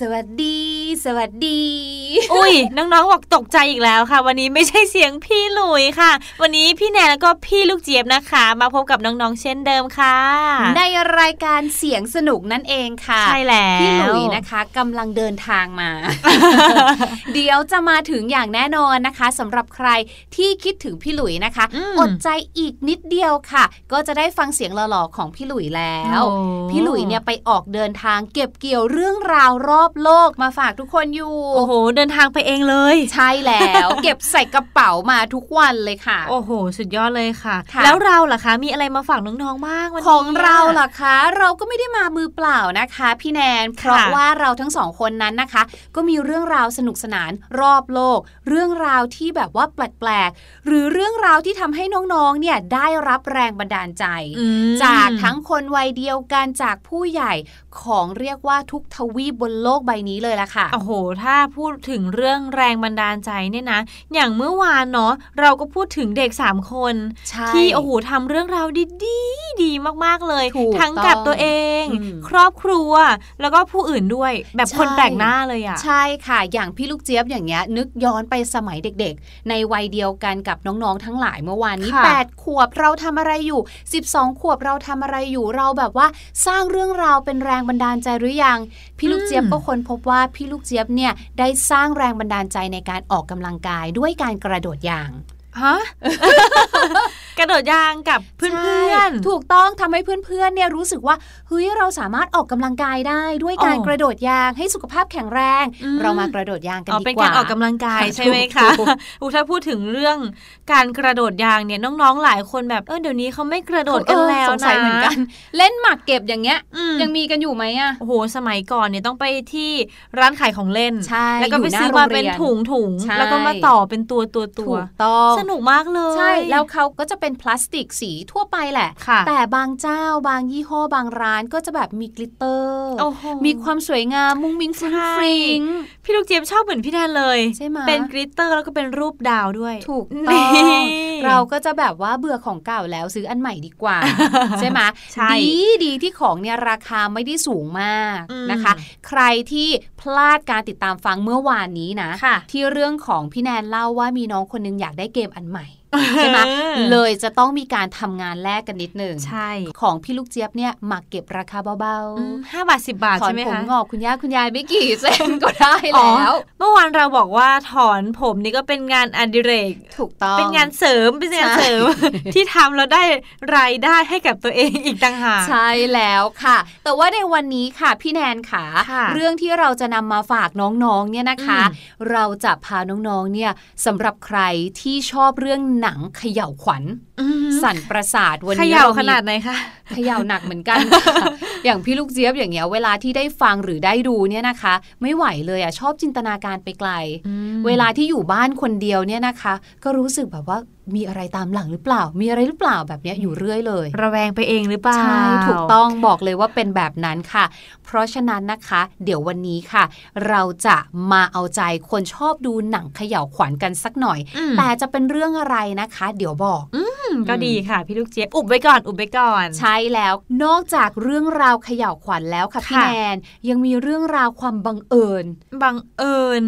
สวัสดี สวัสดี อุ้ยน้องๆบอกตกใจอีกแล้วค่ะ วันนี้ไม่ใช่เสียงพี่ หลุยค่ะ วันนี้พี่แนนแล้วก็พี่ลูกเจี๊ยบนะคะ มาพบกับน้องๆเช่นเดิมค่ะ ในรายการเสียงสนุกนั่นเองค่ะ ใช่แล้วพี่หลุยนะคะกำลังเดินทางมา เดี๋ยวจะมาถึงอย่างแน่นอนนะคะสำหรับใครที่คิดถึงพี่หลุยนะคะอืมอดใจอีกนิดเดียวค่ะ ก็จะได้ฟังเสียงหล่อๆของพี่หลุยแล้วโอ้พี่หลุยเนี่ยไปออกเดินทางเก็บเกี่ยวเรื่องราวรอบโลกมาฝากทุกคนอยู่ โอ้โห เดินทางไปเองเลย ใช่แล้ว เก็บใส่กระเป๋ามาทุกวันเลยค่ะ โอ้โห สุดยอดเลยค่ะค่ะแล้วเราล่ะคะมีอะไรมาฝากน้องๆบ้างวันนี้ของเราล่ะคะ เราก็ไม่ได้มามือเปล่านะคะ พี่แนนเพราะค่ะว่าเราทั้งสองคนนั้นนะคะ ก็มีเรื่องราวสนุกสนานรอบโลก เรื่องราวที่แบบว่าแปลกๆหรือเรื่องราวที่ทำให้น้องๆเนี่ยได้รับแรงบันดาลใจอืมจากทั้งคนวัยเดียวกันจากผู้ใหญ่ของเรียกว่าทุกทวีปบนโลกใบนี้เลยล่ะค่ะโอ้โห ถ้าพูดถึงเรื่องแรงบันดาลใจเนี่ยนะ อย่างเมื่อวานเนาะเราก็พูดถึงเด็กสามคนใช่ที่โอ้โหทำเรื่องราวดีๆดีมากๆเลยถูกทั้งกับต้องตัวเองอืมครอบครัวแล้วก็ผู้อื่นด้วย แบบใช่คนแปลกหน้าเลยอะใช่ค่ะ อย่างพี่ลูกเจี๊ยบอย่างเงี้ยนึกย้อนไปสมัยเด็กๆ ในวัยเดียวกันกับน้องๆทั้งหลายเมื่อวานนี้ค่ะ8ขวบเราทำอะไรอยู่ 12 ขวบเราทำอะไรอยู่เราแบบว่าสร้างเรื่องราวเป็นแรงบันดาลใจหรือยัง พี่ลูกเจี๊ยบก็ค้นพบว่าพี่ลูกเจี๊ยบเนี่ยได้สร้างแรงบันดาลใจในการออกกำลังกายด้วยการกระโดดยาง ฮะกระโดดยางกับเพื่อนใช่ถูกต้องทำให้เพื่อนๆ เนี่ยรู้สึกว่าเฮ้ยเราสามารถออกกำลังกายได้ด้วยการอ๋อกระโดดยางให้สุขภาพแข็งแรงอืมเรามากระโดดยางกันอ๋อดีเป็นกว่าการออกกำลังกายค่ะใช่ไหมคะถูกอุยถ้าพูดถึงเรื่องการกระโดดยางเนี่ยน้องๆ หลายคนแบบเออเดี๋ยวนี้เขาไม่กระโดดกันแล้วสงสัยนะเหมือนกัน เล่นหมากเก็บอย่างเงี้ยอืมยังมีกันอยู่ไหมอะโอ้โหสมัยก่อนเนี่ยต้องไปที่ร้านขายของเล่นใช่แล้วก็ไปยู่หน้ซื้อมาโรงเป็นรียถุงถุงๆใช่แล้วก็มาต่อเป็นตัวตัวตัถูวกต้องสนุกมากเลย ใช่ แล้วเขาก็จะเป็นพลาสติกสีทั่วไปแหละค่ะแต่บางเจ้าบางยี่ห้อบางร้านก็จะแบบมี glitter โอ้โหมีความสวยงามมุ้งมิ้งฟรุ้งฟริ้งพี่ลูกเจี๊ยบชอบเหมือนพี่แทนเลย ใช่ไหมเป็น glitter แล้วก็เป็นรูปดาวด้วย ถูกต้องนี่เราก็จะแบบว่าเบื่อของเก่าแล้วซื้ออันใหม่ดีกว่า ใช่ไหมใช่ดีดีที่ของเนี่ยราคาไม่ได้สูงมากอืมนะคะ ใครที่พลาดการติดตามฟังเมื่อวานนี้นะค่ะที่เรื่องของพี่แนนเล่าว่ามีน้องคนนึงอยากได้เกมอันใหม่ ใช่ไหมเลยจะต้องมีการทำงานแลกกันนิดหนึ่งใช่ ของพี่ลูกเจี๊ยบเนี่ยหมักเก็บราคาเบาอืมห้าบาทสิบบาทถอนใช่ไหมผมคะงอกคุณย่าคุณยายไม่กี่เซนก็ได้อ๋อแล้วเมื่อวานเราบอกว่าถอนผมนี่ก็เป็นงานอดิเรกถูกต้องเป็นงานเสริมเป็นงานใช่เสริม ที่ทำแล้วได้รายได้ให้กับตัวเองอีกต่างหากใช่แล้วค่ะ แต่ว่าในวันนี้ค่ะพี่แนนค่ะค่ะเรื่องที่เราจะนำมาฝากน้องๆเนี่ยนะคะอืมเราจะพาน้องๆเนี่ยสำหรับใครที่ชอบเรื่องหนังเขย่าวขวัญอืมสั่นประสาทวันเขนี้ย่าเราขมีนาดไหนคะเขย่าหนักเหมือนกันค่ะ อย่างพี่ลูกเจี๊ยบอย่างเงี้ยเวลาที่ได้ฟังหรือได้ดูเนี่ยนะคะ ไม่ไหวเลยอะชอบจินตนาการไปไกล เวลาที่อยู่บ้านคนเดียวเนี่ยนะคะ ก็รู้สึกแบบว่ามีอะไรตามหลังหรือเปล่า มีอะไรหรือเปล่าแบบเนี้ยอยู่เรื่อยเลย ระแวงไปเองหรือเปล่า ใช่ ถูกต้องบอกเลยว่าเป็นแบบนั้นค่ะ เพราะฉะนั้นนะคะ เดี๋ยววันนี้ค่ะ เราจะมาเอาใจคนชอบดูหนังเขย่าวขวัญกันสักหน่อยอืมแต่จะเป็นเรื่องอะไรนะคะ เดี๋ยวบอกอืมก็ดีค่ะพี่ลูกเจี๊ยบอุบไว้ก่อน อุบไว้ก่อน ใช่แล้ว นอกจากเรื่องราวเขย่าวขวัญแล้วค่ะพี่ค่ะแนนยังมีเรื่องราวความบังเอิญ บังเอิญ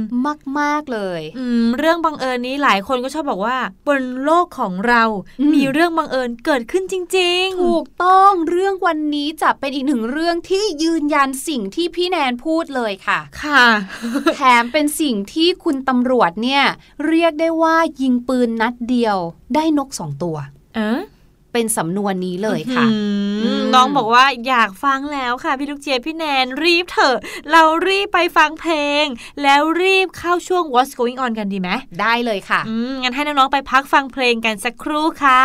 มากๆเลยอืมเรื่องบังเอิญนี้หลายคนก็ชอบบอกว่า บนโลกของเราอืมมีเรื่องบังเอิญเกิดขึ้นจริงถูกต้องเรื่องวันนี้จะเป็นอีกหนึ่งเรื่องที่ยืนยันสิ่งที่พี่แนนพูดเลยค่ะ ค่ะ แถมเป็นสิ่งที่คุณตำรวจเนี่ย เรียกได้ว่ายิงปืนนัดเดียว ได้นกสองตัว เออ เป็นสำนวนนี้เลยค่ะอืมอืมน้องบอกว่าอยากฟังแล้วค่ะ พี่ลูกเจี๊ยบพี่แนนรีบเถอะ เรารีบไปฟังเพลง แล้วรีบเข้าช่วง What's Going On กันดีไหมได้เลยค่ะอืมงั้นให้น้องๆไปพักฟังเพลงกันสักครู่ค่ะ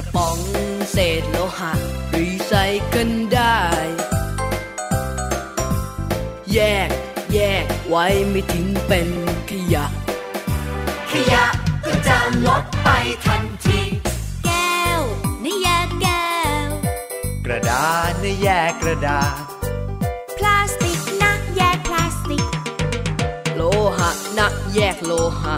ระป๋องเศษโลหะรีไซเคิลได้ แยกแยกไว้ไม่ทิ้งเป็นขยะ ขยะก็จะลดไปทันที แก้วนี่แยกแก้ว กระดาษนี่แยกกระดาษ พลาสติกนะแยกพลาสติก โลหะนะแยกโลหะ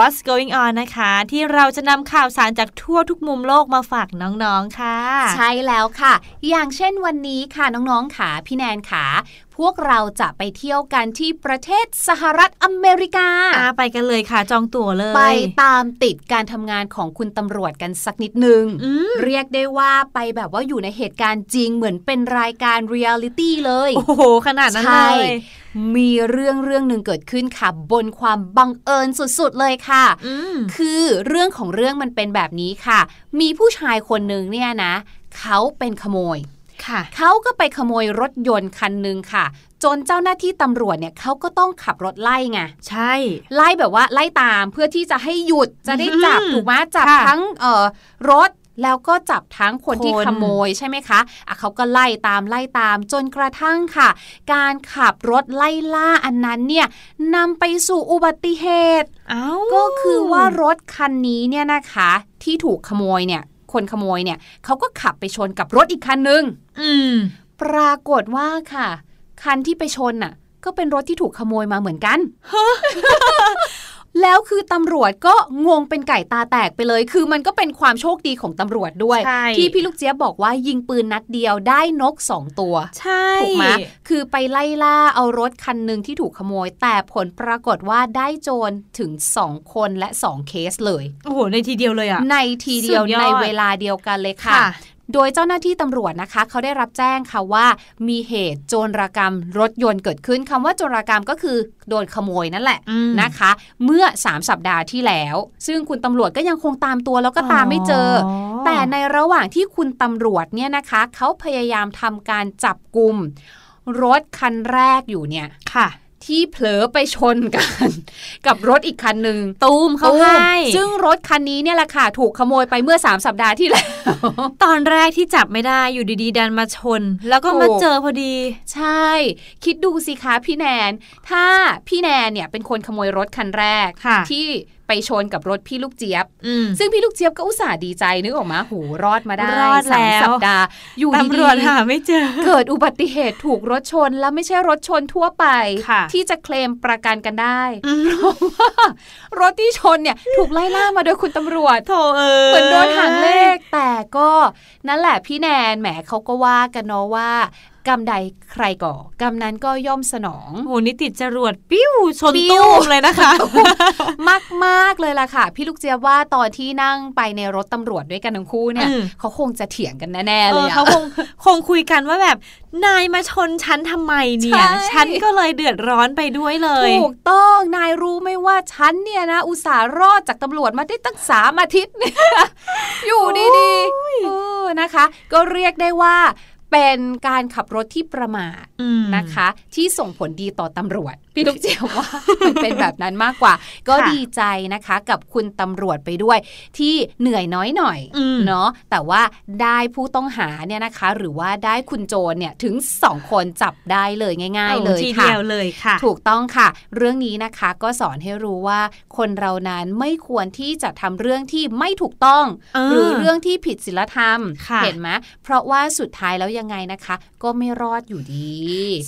What's going on นะคะ ที่เราจะนำข่าวสารจากทั่วทุกมุมโลกมาฝากน้องๆค่ะ ใช่แล้วค่ะ อย่างเช่นวันนี้ค่ะน้องๆขาพี่แนนขาพ วกเราจะไปเที่ยวกันที่ประเทศสหรัฐอเมริกาอ่าไปกันเลยค่ะ จองตั๋วเลย ไปตามติดการทำงานของคุณตำรวจกันสักนิดหนึ่งอืมเรียกได้ว่าไปแบบว่าอยู่ในเหตุการณ์จริงเหมือนเป็นรายการเรียลิตี้เลย โอ้โห ขนาดนั้นเลใช่ยมีเรื่องเรื่องหนึ่งเกิดขึ้นค่ะ บนความบังเอิญสุดๆเลยค่ะอืมคือเรื่องของเรื่องมันเป็นแบบนี้ค่ะ มีผู้ชายคนหนึ่งเนี่ยนะ เขาเป็นขโมยค่ะ เขาก็ไปขโมยรถยนต์คันหนึ่งค่ะ จนเจ้าหน้าที่ตำรวจเนี่ยเขาก็ต้องขับรถไล่ไงใช่ ไล่แบบว่าไล่ตามเพื่อที่จะให้หยุดจะได้จับอืมถูกไหมจับค่ะทั้งเอ่อรถแล้วก็จับทั้งคนที่คนขโมยใช่ไหมคะอะเขาก็ไล่ตามไล่ตามจนกระทั่งค่ะ การขับรถไล่ล่าอันนั้นเนี่ยนำไปสู่อุบัติเหตุเอ้าก็คือว่ารถคันนี้เนี่ยนะคะ ที่ถูกขโมยเนี่ย คนขโมยเนี่ยเขาก็ขับไปชนกับรถอีกคันหนึ่งอืม ปรากฏว่าค่ะ คันที่ไปชนน่ะ ก็เป็นรถที่ถูกขโมยมาเหมือนกัน แล้วคือตำรวจก็งงเป็นไก่ตาแตกไปเลย คือมันก็เป็นความโชคดีของตำรวจด้วยใช่ที่พี่ลูกเจี๊ยบบอกว่ายิงปืนนัดเดียวได้นกสองตัว ใช่ถูกไหมคือไปไล่ล่าเอารถคันหนึ่งที่ถูกขโมย แต่ผลปรากฏว่าได้โจรถึง2คนและ2เคสเลย โอ้โห ในทีเดียวเลยอะในทีเดียวสุดยอดในเวลาเดียวกันเลยค่ะค่ะ โดยเจ้าหน้าที่ตำรวจนะคะ เขาได้รับแจ้งค่ะว่า มีเหตุโจรกรรมรถยนต์เกิดขึ้นคำว่าโจรกรรมก็คือโดนขโมยนั่นแหละอืมนะคะ เมื่อ 3 สัปดาห์ที่แล้ว ซึ่งคุณตำรวจก็ยังคงตามตัวแล้วก็ตามไม่เจอออแต่ในระหว่างที่คุณตำรวจเนี่ยนะคะ เขาพยายามทำการจับกลุ่มรถคันแรกอยู่เนี่ยค่ะ ที่เผลอไปชนกัน กับรถอีกคันหนึ่งตูมเขาให้ซึ่งรถคันนี้เนี่ยแหละค่ะถูกขโมยไปเมื่อ 3 สัปดาห์ที่แล้ว ตอนแรกที่จับไม่ได้อยู่ดีๆ ดันมาชน แล้วก็มาถูกเจอพอดี ใช่ คิดดูสิคะพี่แนน ถ้าพี่แนนเนี่ยเป็นคนขโมยรถคันแรกค่ะที่ ไปชนกับรถพี่ลูกเจี๊ยบอืมซึ่งพี่ลูกเจี๊ยบก็อุตส่าห์ดีใจนึกออกมาหูรอดมาได้รอดสามแล้วสัปดาห์ อยู่ตำรดีวจหาไม่เจอๆเกิดอุบัติเหตุถูกรถชนแล้วไม่ใช่รถชนทั่วไปค่ะที่จะเคลมประกันกันได้อืมเพราะว่ารถที่ชนเนี่ยถูกไล่ล่ามาโดยคุณตำรวจโถเอ้ยเหมือนโดนหางเลขแต่ก็นั่นแหละพี่แนนแหมเขาก็ว่ากันเนาะว่ากรรมใดใครก่อกรรมนั้นก็ย่อมสนองโหนี่ติดจรวดปิ้วชนปิ้วตู้มเลยนะคะ มากมากๆเลยล่ะค่ะ พี่ลูกเจี๊ยบว่าตอนที่นั่งไปในรถตำรวจด้วยกันทั้งคู่เนี่ยอืมเขาคงจะเถียงกันแน่ๆเอเลยออะเขาคงคงคุยกันว่าแบบนายมาชนฉันทำไมเนี่ยใช่ฉันก็เลยเดือดร้อนไปด้วยเลยถูกต้องนายรู้ไหมว่าฉันเนี่ยนะ อุตส่าห์รอดจากตำรวจมาได้ตั้งสามอาทิตย์เนี่ยอยู่ดีๆเออนะคะ ก็เรียกได้ว่า เป็นการขับรถที่ประมาทอืมนะคะ ที่ส่งผลดีต่อตำรวจ พี่ลูกเจียวว่ามันเป็นแบบนั้นมากกว่า ก็ค่ะดีใจนะคะกับคุณตำรวจไปด้วย ที่เหนื่อยน้อยหน่อยอืมเนาะแต่ว่าได้ผู้ต้องหาเนี่ยนะคะ หรือว่าได้คุณโจรเนี่ยถึงสองคนจับได้เลยง่าย ๆ เลยทีค่ะเดียวเลยค่ะ ถูกต้องค่ะ เรื่องนี้นะคะก็สอนให้รู้ว่าคนเรานั้นไม่ควรที่จะทำเรื่องที่ไม่ถูกต้องเออหรือเรื่องที่ผิดศีลธรรมค่ะเห็นไหมเพราะว่าสุดท้ายแล้วยังไงนะคะ ก็ไม่รอดอยู่ดี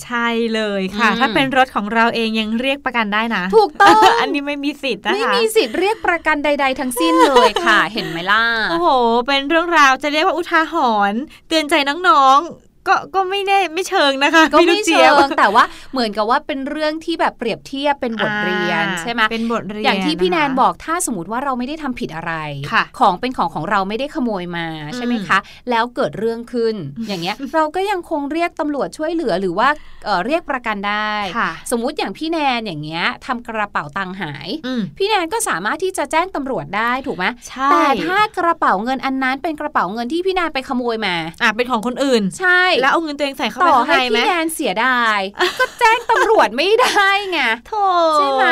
ใช่เลยค่ะอืมถ้าเป็นรถของเราเองยังเรียกประกันได้นะ ถูกต้อง อันนี้ไม่มีสิทธิ์นะคะไม่มีสิทธิ์เรียกประกันใด ๆ ทั้งสิ้นเลยค่ะ เห็นไหมล่ะ โอ้โห เป็นเรื่องราวจะเรียกว่าอุทาหรณ์เตือนใจน้องๆ ก็ก็ไม่ได้ไม่เชิงนะคะก็พี่ลูไม่จี๊เชิยบงแต่ว่าเหมือนกับว่าเป็นเรื่องที่แบบเปรียบเทียบเป็นบทเรียนอ่าใช่ไหมเป็นบทเรียนอย่างที่พี่แนนนะคะบอกถ้าสมมติว่าเราไม่ได้ทำผิดอะไรค่ะของเป็นของของเราไม่ได้ขโมยมาใช่ไหมคะ แล้วเกิดเรื่องขึ้น อย่างเงี้ยเราก็ยังคงเรียกตำรวจช่วยเหลือหรือว่าเอ่อเรียกประกันได้ค่ะสมมุติอย่างพี่แนนอย่างเงี้ยทำกระเป๋าตังค์หายอืมพี่แนนก็สามารถที่จะแจ้งตำรวจได้ถูกไหมใช่แต่ถ้ากระเป๋าเงินอันนั้นเป็นกระเป๋าเงินที่พี่แนนไปขโมยมาอะเป็นของคนอื่นใช่แล้วเอาเงินตัวเองใส่เข้าไปต่อข้างให้ในไหมพี่แนนเสียดายก็แจ้งตำรวจไม่ได้ไงโถใช่ไหม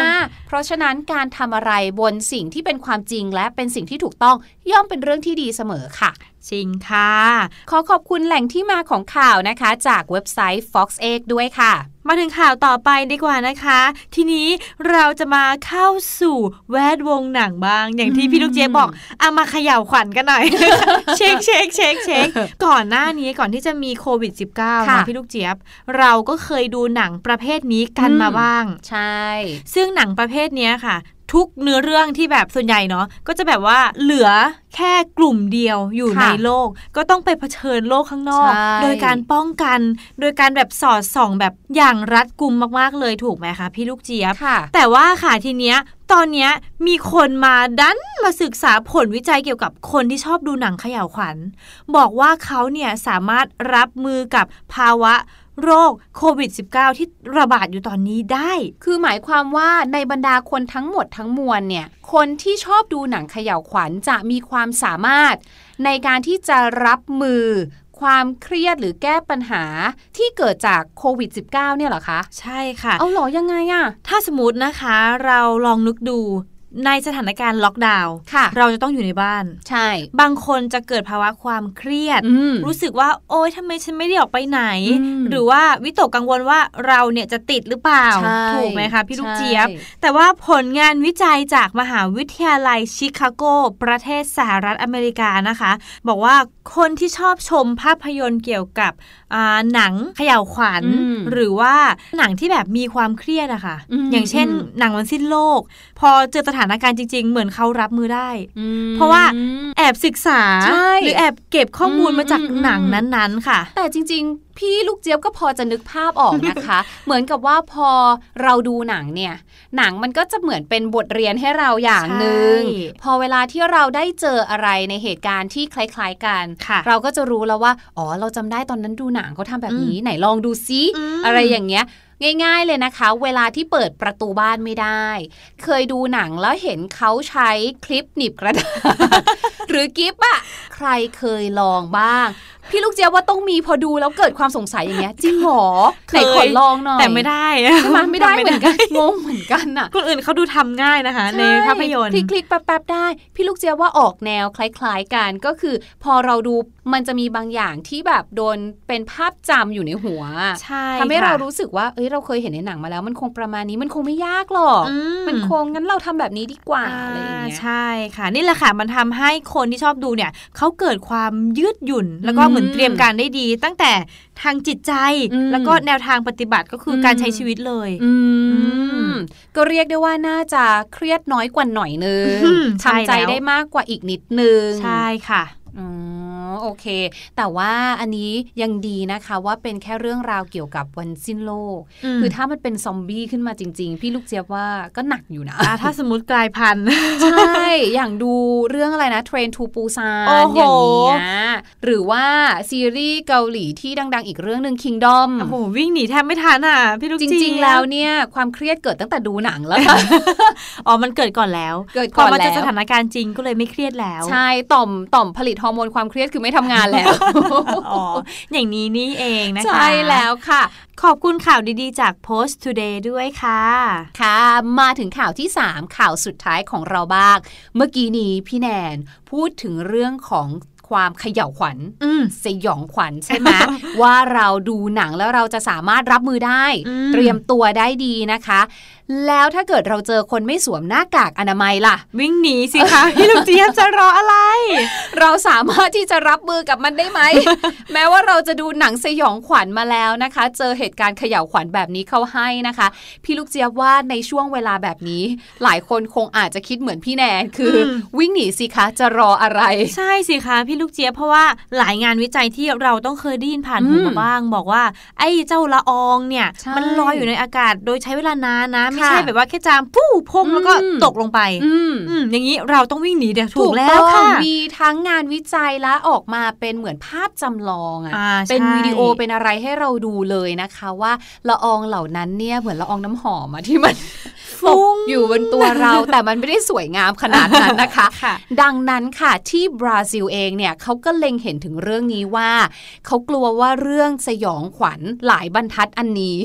เพราะฉะนั้นการทำอะไรบนสิ่งที่เป็นความจริงและเป็นสิ่งที่ถูกต้องย่อมเป็นเรื่องที่ดีเสมอค่ะจริงค่ะ ขอขอบคุณแหล่งที่มาของข่าวนะคะ จากเว็บไซต์ Fox 8ด้วยค่ะ มาถึงข่าวต่อไปดีกว่านะคะ ทีนี้เราจะมาเข้าสู่แวดวงหนังบ้าง อย่างที่อืมพี่ลูกเจี๊ยบบอกเอามาเขย่าขวัญกันหน่อย เช็คเช็คเช็คเช็คก่อนหน้านี้ก่อนที่จะมีโควิด -19 ค่ะนะพี่ลูกเจี๊ยบ เราก็เคยดูหนังประเภทนี้กันอืมมาบ้าง ใช่ ซึ่งหนังประเภศเนี้ยค่ะ ทุกเนื้อเรื่องที่แบบส่วนใหญ่เนาะก็จะแบบว่าเหลือแค่กลุ่มเดียวอยู่ค่ะในโลก ก็ต้องไปเผชิญโลกข้างนอกใช่โดยการป้องกัน โดยการแบบสอดส่องแบบอย่างรัดกุมมากๆเลยถูกไหมคะพี่ลูกเจี๊ยบค่ะแต่ว่าค่ะทีเนี้ยตอนเนี้ยมีคนมาดันมาศึกษาผลวิจัยเกี่ยวกับคนที่ชอบดูหนังเขย่าวขวัญ บอกว่าเขาเนี่ยสามารถรับมือกับภาวะ โรคโควิด -19 ที่ระบาดอยู่ตอนนี้ได้ คือหมายความว่าในบรรดาคนทั้งหมดทั้งมวลเนี่ย คนที่ชอบดูหนังเขย่าวขวัญจะมีความสามารถ ในการที่จะรับมือความเครียดหรือแก้ปัญหาที่เกิดจากโควิด -19 เนี่ยเหรอคะ ใช่ค่ะ เอาเหรอยังไงอะถ้าสมมตินะคะ เราลองนึกดู ในสถานการณ์ล็อกดาวน์ค่ะเราจะต้องอยู่ในบ้าน ใช่ บางคนจะเกิดภาวะความเครียดอืมรู้สึกว่า โอ๊ยทำไมฉันไม่ได้ออกไปไหนอืมหรือว่าวิตกกังวลว่าเราเนี่ยจะติดหรือเปล่าใช่ถูกไหมคะพี่ลูกใช่เจี๊ยบ แต่ว่าผลงานวิจัยจากมหาวิทยาลัยชิคาโก ประเทศสหรัฐอเมริกานะคะ บอกว่าคนที่ชอบชมภาพยนตร์เกี่ยวกับอ่าหนังเขย่าวขวัญอืมหรือว่าหนังที่แบบมีความเครียดอะค่ะอืมอย่างเช่นอืมหนังวันสิ้นโลก พอเจอสถานการณ์จริง ๆ เหมือนเขารับมือได้อืมเพราะว่าแอบศึกษาใช่หรือแอบเก็บข้อมูลอืมมาจากอืมหนังนั้นๆค่ะ แต่จริง ๆ พี่ลูกเจี๊ยบก็พอจะนึกภาพออกนะคะ เหมือนกับว่าพอเราดูหนังเนี่ย หนังมันก็จะเหมือนเป็นบทเรียนให้เราอย่างหนึ่งใช่พอเวลาที่เราได้เจออะไรในเหตุการณ์ที่คล้ายๆกันค่ะเราก็จะรู้แล้วว่า อ๋อ เราจำได้ตอนนั้นดูหนังเขาทำแบบนี้ไหนลองดูซิอืมอะไรอย่างเงี้ย ง่าย ๆเลยนะคะ เวลาที่เปิดประตูบ้านไม่ได้ เคยดูหนังแล้วเห็นเขาใช้คลิปหนีบกระดาษ หรือกิฟอะใครเคยลองบ้าง พี่ลูกเจี๊ยบว่าต้องมีพอดูแล้วเกิดความสงสัยอย่างเงี้ยจริงเหรอไหนขอลองหน่อยแต่ไม่ได้ใช่ไหมไม่ได้ทำเหมือนกันงงเหมือนกันอะคนอื่นเขาดูทำง่ายนะคะ ในภาพยนตร์คลิกคลิกๆแป๊บๆได้ พี่ลูกเจี๊ยบว่าออกแนวคล้ายๆกันก็คือ พอเราดูมันจะมีบางอย่างที่แบบโดนเป็นภาพจำอยู่ในหัวใช่ทำให้ค่ะเรารู้สึกว่าเอ้ยเราเคยเห็นในหนังมาแล้ว มันคงประมาณนี้มันคงไม่ยากหรอกอืมันคงงั้นเราทำแบบนี้ดีกว่าอะไรอย่างเงี้ยใช่ค่ะ นี่แหละค่ะมันทำให้คนที่ชอบดูเนี่ยเขาเกิดความยืดหยุ่น แล้วก็อืมเหมือนเตรียมการได้ดี ตั้งแต่ทางจิตใจอืมแล้วก็แนวทางปฏิบัติก็คืออมการใช้ชีวิตเลยอืมมก็เรียกได้ว่าน่าจะเครียดน้อยกว่าหน่อยนึงอืมใช่ทำใจแล้วได้มากกว่าอีกนิดนึง ใช่ค่ะอ๋อ โอเค แต่ว่าอันนี้ยังดีนะคะว่าเป็นแค่เรื่องราวเกี่ยวกับวันสิ้นโลกอืมคือถ้ามันเป็นซอมบี้ขึ้นมาจริง ๆ พี่ลูกเจี๊ยบว่าก็หนักอยู่นะอ่าถ้าสมมติกลายพันธุ์ใช่ อย่างดูเรื่องอะไรนะเทรนทูปูซานโอ้โหอย่างเงี้ยหรือว่าซีรีส์เกาหลีที่ดัง ๆ อีกเรื่องหนึ่ง Kingdom โอ้โหวิ่งหนีแทบไม่ทันอะพี่ลูกจเจี๊ยบริง ๆ แล้วเนี่ยความเครียดเกิดตั้งแต่ดูหนังแล้วค่ะอ๋อมันเกิดก่อนแล้ว เกิดพก่ออนมาเจอแล้วสถานการณ์จริงก็เลยไม่เครียดแล้ว ใช่ต่อมต่อมผลิตฮอร์โมนความเครียดคือไม่ทำงานแล้ว อ๋อ อย่างนี้นี่เองนะคะ ใช่แล้วค่ะ ขอบคุณข่าวดีๆ จาก Post Today ด้วยค่ะ ค่ะ มาถึงข่าวที่ 3 ข่าวสุดท้ายของเราบ้าง เมื่อกี้นี้พี่แนนพูดถึงเรื่องของความเขย่าวขวัญอืมสยองขวัญใช่ไหมว่าเราดูหนังแล้วเราจะสามารถรับมือได้อืมเตรียมตัวได้ดีนะคะ แล้วถ้าเกิดเราเจอคนไม่สวมหน้ากากอนามัยล่ะ วิ่งหนีสิคะพี่ลูกเจี๊ยบจะรออะไร เราสามารถที่จะรับมือกับมันได้ไหม แม้ว่าเราจะดูหนังสยองขวัญมาแล้วนะคะ เจอเหตุการณ์เขย่าวขวัญแบบนี้เข้าให้นะคะ พี่ลูกเจี๊ยบว่าในช่วงเวลาแบบนี้ หลายคนคงอาจจะคิดเหมือนพี่แนนคืออมวิ่งหนีสิคะจะรออะไร ใช่สิคะพี่ลูกเจี๊ยบเพราะว่าหลายงานวิจัยที่เราต้องเคยได้ยินผ่านหูอืมมาบ้าง บอกว่า ไอ้เจ้าละอองเนี่ยใช่มันลอยอยู่ในอากาศโดยใช้เวลานานนะไม่ค่ะใช่แบบว่าแค่จามปู้พงแล้วก็อืมตกลงไปอืมอืมอย่างนี้เราต้องวิ่งหนีเดี๋ยวถูกแล้ต้วองค่ะมีทั้งงานวิจัยและออกมาเป็นเหมือนภาพจำลองอะอ่าเป็นใช่วิดีโอเป็นอะไรให้เราดูเลยนะคะ ว่าละอองเหล่านั้นเนี่ยเหมือนละอองน้ำหอมอะที่มันฟุ้ง ตกอยู่บนตัวเรา แต่มันไม่ได้สวยงามขนาดนั้นนะคะค่ะดังนั้นค่ะที่บราซิลเองเนี่ยเขาก็เล็งเห็นถึงเรื่องนี้ว่า เขากลัวว่าเรื่องสยองขวัญหลายบรรทัดอันนี้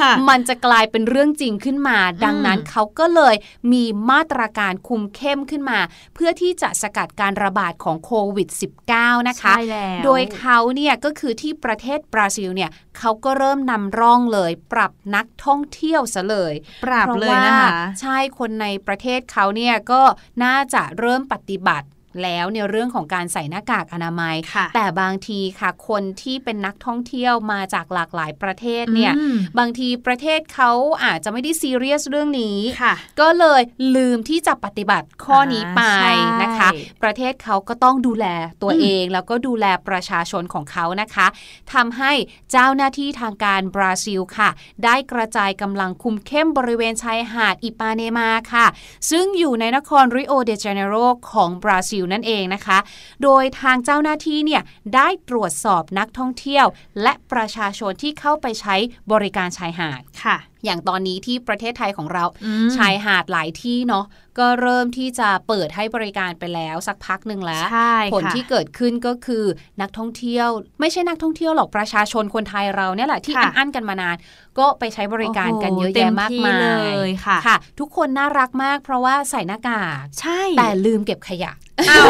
ค่ะมันจะกลายเป็นเรื่องจริงขึ้นมา ดังนั้นเขาก็เลยมีมาตรการคุมเข้มขึ้นมา เพื่อที่จะสกัดการระบาดของโควิด -19 นะคะใช่แล้วโดยเขาเนี่ยก็คือที่ประเทศบราซิลเนี่ยเขาก็เริ่มนำร่องเลย ปรับนักท่องเที่ยวซะเลย ปรับพราะเลยว่านะคะใช่คนในประเทศเขาเนี่ยก็น่าจะเริ่มปฏิบัติ แล้วในเรื่องของการใส่หน้ากากอนามัยค่ะแต่บางทีค่ะคนที่เป็นนักท่องเที่ยวมาจากหลากหลายประเทศเนี่ยอืมบางทีประเทศเขาอาจจะไม่ได้ซีเรียสเรื่องนี้ค่ะก็เลยลืมที่จะปฏิบัติข้อนี้ไปอ่าใช่นะคะ ประเทศเขาก็ต้องดูแลตัวอืมเองแล้วก็ดูแลประชาชนของเขานะคะทำให้เจ้าหน้าที่ทางการบราซิลค่ะ ได้กระจายกำลังคุมเข้มบริเวณชายหาดอิปาเนมาค่ะ ซึ่งอยู่ในนครริโอเดจาเนโรของบราซิลนั่นเองนะคะ โดยทางเจ้าหน้าที่เนี่ยได้ตรวจสอบนักท่องเที่ยว และประชาชนที่เข้าไปใช้บริการชายหาดค่ะ อย่างตอนนี้ที่ประเทศไทยของเราอืมชายหาดหลายที่เนาะก็เริ่มที่จะเปิดให้บริการไปแล้วสักพักหนึ่งแล้วใช่ค่ะผลที่เกิดขึ้นก็คือนักท่องเที่ยว ไม่ใช่นักท่องเที่ยวหรอกประชาชนคนไทยเราเนี่ยแหละที่ค่ะอันๆกันมานาน ก็ไปใช้บริการกันโอ้โหเยอะแยะมากมาเต็มที่ยเลยค่ะค่ะทุกคนน่ารักมากเพราะว่าใส่หน้ากากใช่แต่ลืมเก็บขยะอ้าว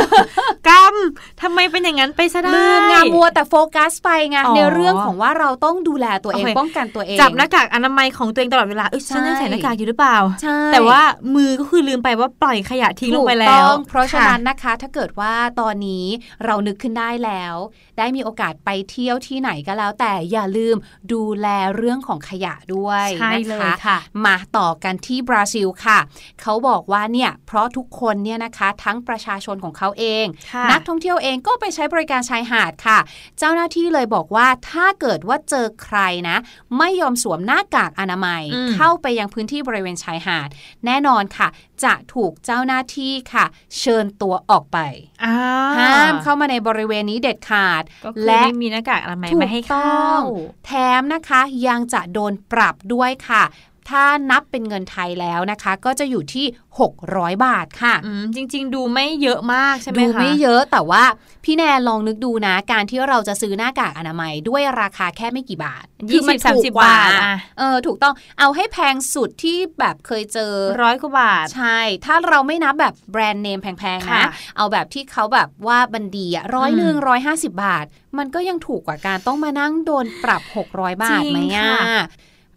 กรรมทำไมเป็นอย่างนั้นไปซะได้ลืมงามัวแต่โฟกัสไปไงอ๋อในเรื่องของว่าเราต้องดูแลตัวเองโอเคป้องกันตัวเองจับหน้ากากอนามัยของตัวเองตลอดเวลาเอ้ยฉันยังใช่ใส่หน้ากากอยู่หรือเปล่าใช่แต่ว่ามือก็คือลืมไปว่าปล่อยขยะทิ้งลงไปแล้ถูกวต้องเพราะฉะนั้นค่นะคะถ้าเกิดว่าตอนนี้เรานึกขึ้นได้แล้ว ได้มีโอกาสไปเที่ยวที่ไหนก็แล้ว แต่อย่าลืมดูแลเรื่องของขยะด้วยใช่นะเลยคะค่ะมาต่อกันที่บราซิลค่ะ เขาบอกว่าเนี่ยเพราะทุกคนเนี่ยนะคะทั้งประชาชนของเขาเองค่ะนักท่องเที่ยวเองก็ไปใช้บริการชายหาดค่ะ เจ้าหน้าที่เลยบอกว่าถ้าเกิดว่าเจอใครนะ ไม่ยอมสวมหน้ากากอนามัยอืมเข้าไปยังพื้นที่บริเวณชายหาด แน่นอนค่ะ จะถูกเจ้าหน้าที่ค่ะ เชิญตัวออกไปอ่าห้ามเข้ามาในบริเวณนี้เด็ดขาดก็คือและไม่มีหน้ากากอนามัยถูกไม่ให้เข้าต้องแถมนะคะยังจะโดนปรับด้วยค่ะ ถ้านับเป็นเงินไทยแล้วนะคะ ก็จะอยู่ที่ 600 บาทค่ะอืมจริง ๆ ดูไม่เยอะมากใช่ไหมดูคะไม่เยอะแต่ว่าพี่แนนลองนึกดูนะ การที่เราจะซื้อหน้ากากอนามัยด้วยราคาแค่ไม่กี่บาทยี่คือมัสินบสามถูกสิบกว่าบาทอะเออถูกต้องเอาให้แพงสุดที่แบบเคยเจอร้อยกว่าบาท ใช่ ถ้าเราไม่นับแบบแบรนด์เนมแพงๆค่ะนะเอาแบบที่เขาแบบว่าบันดีอะร้อยหนึ่งร้อยห้าสิบบาท มันก็ยังถูกกว่าการต้องมานั่งโดนปรับ 600 บาทไหมจริงอะค่ะ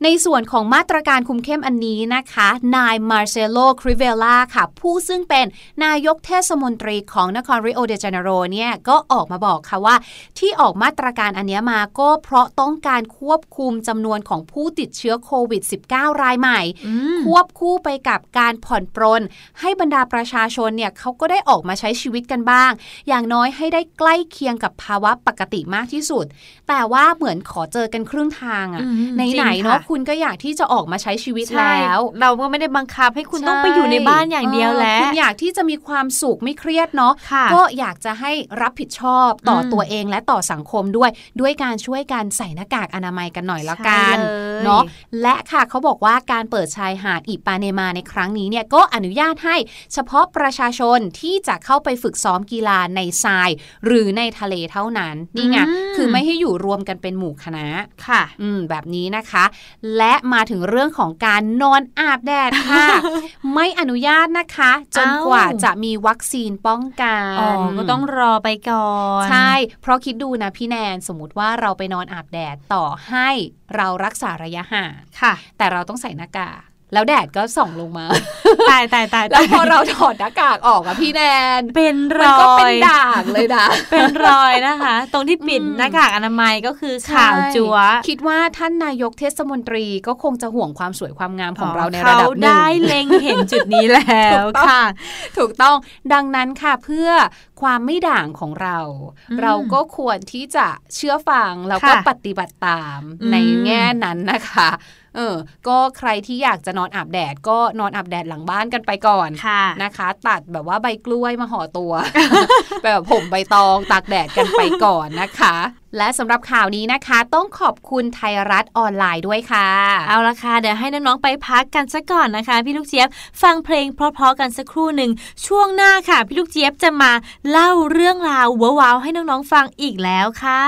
ในส่วนของมาตรการคุมเข้มอันนี้นะคะ นายมาร์เซโลคริเวล่าค่ะ ผู้ซึ่งเป็นนายกเทศมนตรีของนครริโอเดจาเนโรเนี่ย ก็ออกมาบอกค่ะว่า ที่ออกมาตรการอันเนี้ยมาก็เพราะต้องการควบคุมจำนวนของผู้ติดเชื้อโควิด -19 รายใหม่อืมควบคู่ไปกับการผ่อนปรน ให้บรรดาประชาชนเนี่ยเขาก็ได้ออกมาใช้ชีวิตกันบ้าง อย่างน้อยให้ได้ใกล้เคียงกับภาวะปกติมากที่สุด แต่ว่าเหมือนขอเจอกันครึ่งทางอะอืมในจริงไหนๆเนาะค่ะคุณก็อยากที่จะออกมาใช้ชีวิตใช่แล้ว เราก็ไม่ได้บังคับให้คุณใช่ต้องไปอยู่ในบ้านอย่างเดียวออแล้วคุณอยากที่จะมีความสุขไม่เครียดเนาะค่ะก็อยากจะให้รับผิดชอบต่ออมตัวเองและต่อสังคมด้วยด้วยการช่วยกันใส่หน้ากากอนามัยกันหน่อยละกันใช่เลยเนาะและค่ะเขาบอกว่าการเปิดชายหาดอิปาเนมาในครั้งนี้เนี่ยก็อนุญาตให้เฉพาะประชาชนที่จะเข้าไปฝึกซ้อมกีฬาในทราย หรือในทะเลเท่านั้นนี่ไงอืมคือไม่ให้อยู่รวมกันเป็นหมู่คณะค่ะ อืมแบบนี้นะคะและมาถึงเรื่องของการนอนอาบแดดค่ะ ไม่อนุญาตนะคะ จนอ้าวกว่าจะมีวัคซีนป้องกันอ๋อก็ต้องรอไปก่อน ใช่ เพราะคิดดูนะพี่แนนสมมติว่าเราไปนอนอาบแดดต่อให้เรารักษาระยะห่างค่ะ แต่เราต้องใส่หน้ากาก แล้วแดดก็ส่องลงมา ตายตายตายแล้วพอเราถอดหน้ากากออกอะพี่แนน เป็นรมันอยก็เป็นด่างเลยนะ เป็นรอยนะคะ ตรงที่ปิดอืมหน้ากากอนามัยก็คือขาวจัวใช่คิดว่าท่านนายกเทศมนตรีก็คงจะห่วงความสวยความงามของเราในระดับหนึ่งเขาได้เล็งเห็นจุดนี้แล้วถูกต้องค่ะ ถูกต้องดังนั้นค่ะเพื่อความไม่ด่างของเราอืมเราก็ควรที่จะเชื่อฟังแล้วก็ค่ะปฏิบัติตามอืมในแง่นั้นนะคะ เออ ก็ใครที่อยากจะนอนอาบแดด ก็นอนอาบแดดหลังบ้านกันไปก่อนค่ะนะคะ ตัดแบบว่าใบกล้วยมาห่อตัวแบบผมใบตองตากแดดกันไปก่อนนะคะและสำหรับข่าวนี้นะคะ ต้องขอบคุณไทยรัฐออนไลน์ด้วยค่ะ เอาละค่ะ เดี๋ยวให้น้อง ๆ ไปพักกันซะก่อนนะคะ พี่ลูกเจี๊ยบฟังเพลงเพราะๆกันสักครู่หนึ่ง ช่วงหน้าค่ะ พี่ลูกเจี๊ยบจะมาเล่าเรื่องราวว้าวๆให้น้อง ๆ ฟังอีกแล้วค่ะ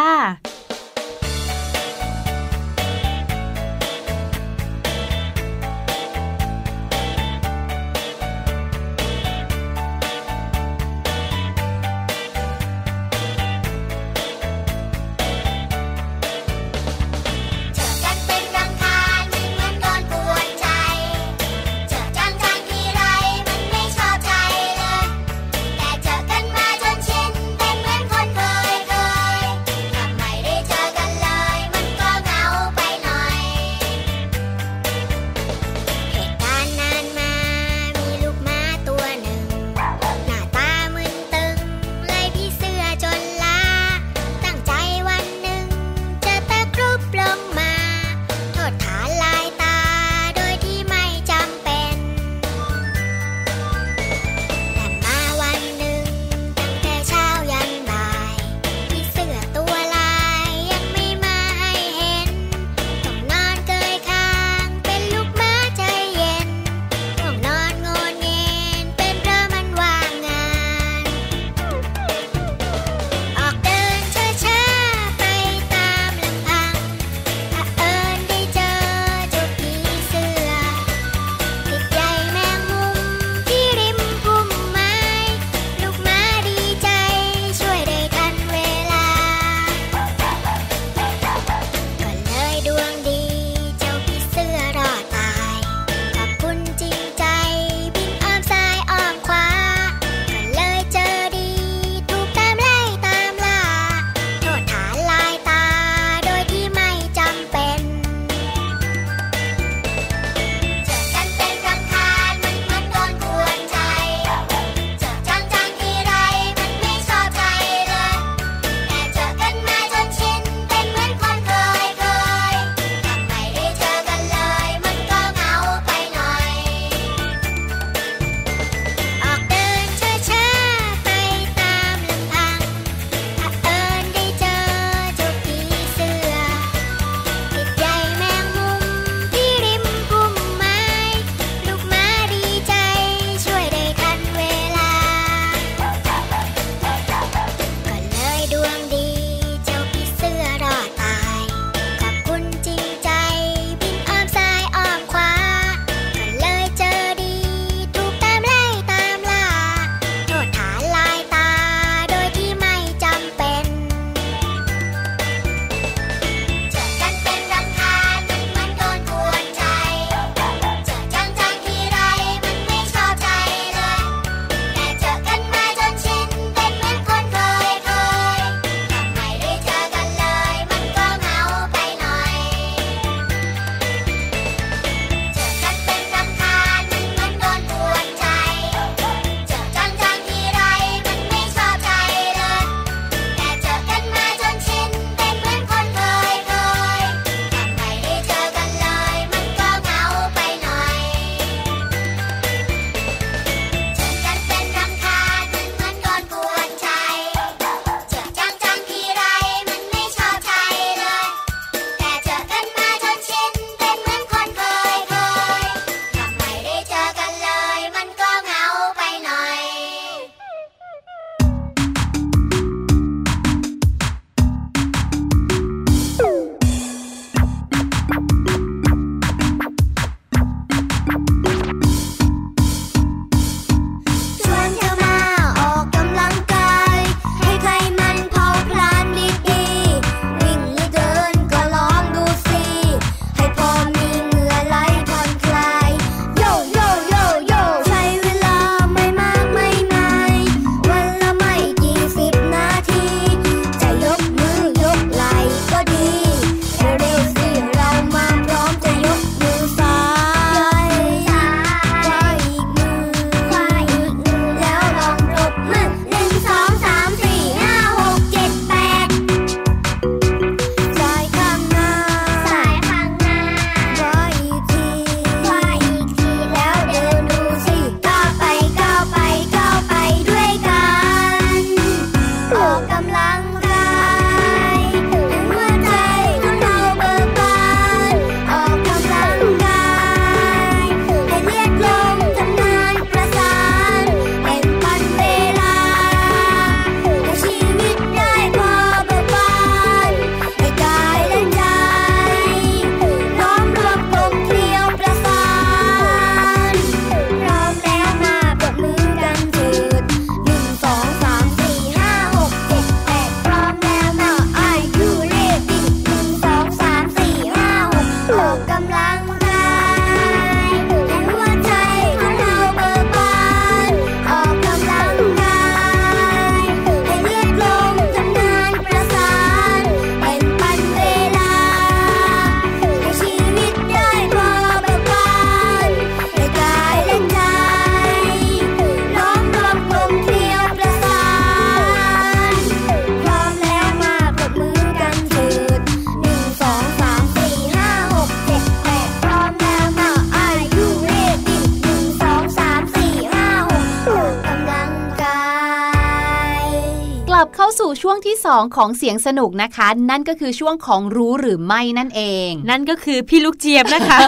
ของเสียงสนุกนะคะ นั่นก็คือช่วงของรู้หรือไม่นั่นเอง นั่นก็คือพี่ลูกเจี๊ยบนะคะ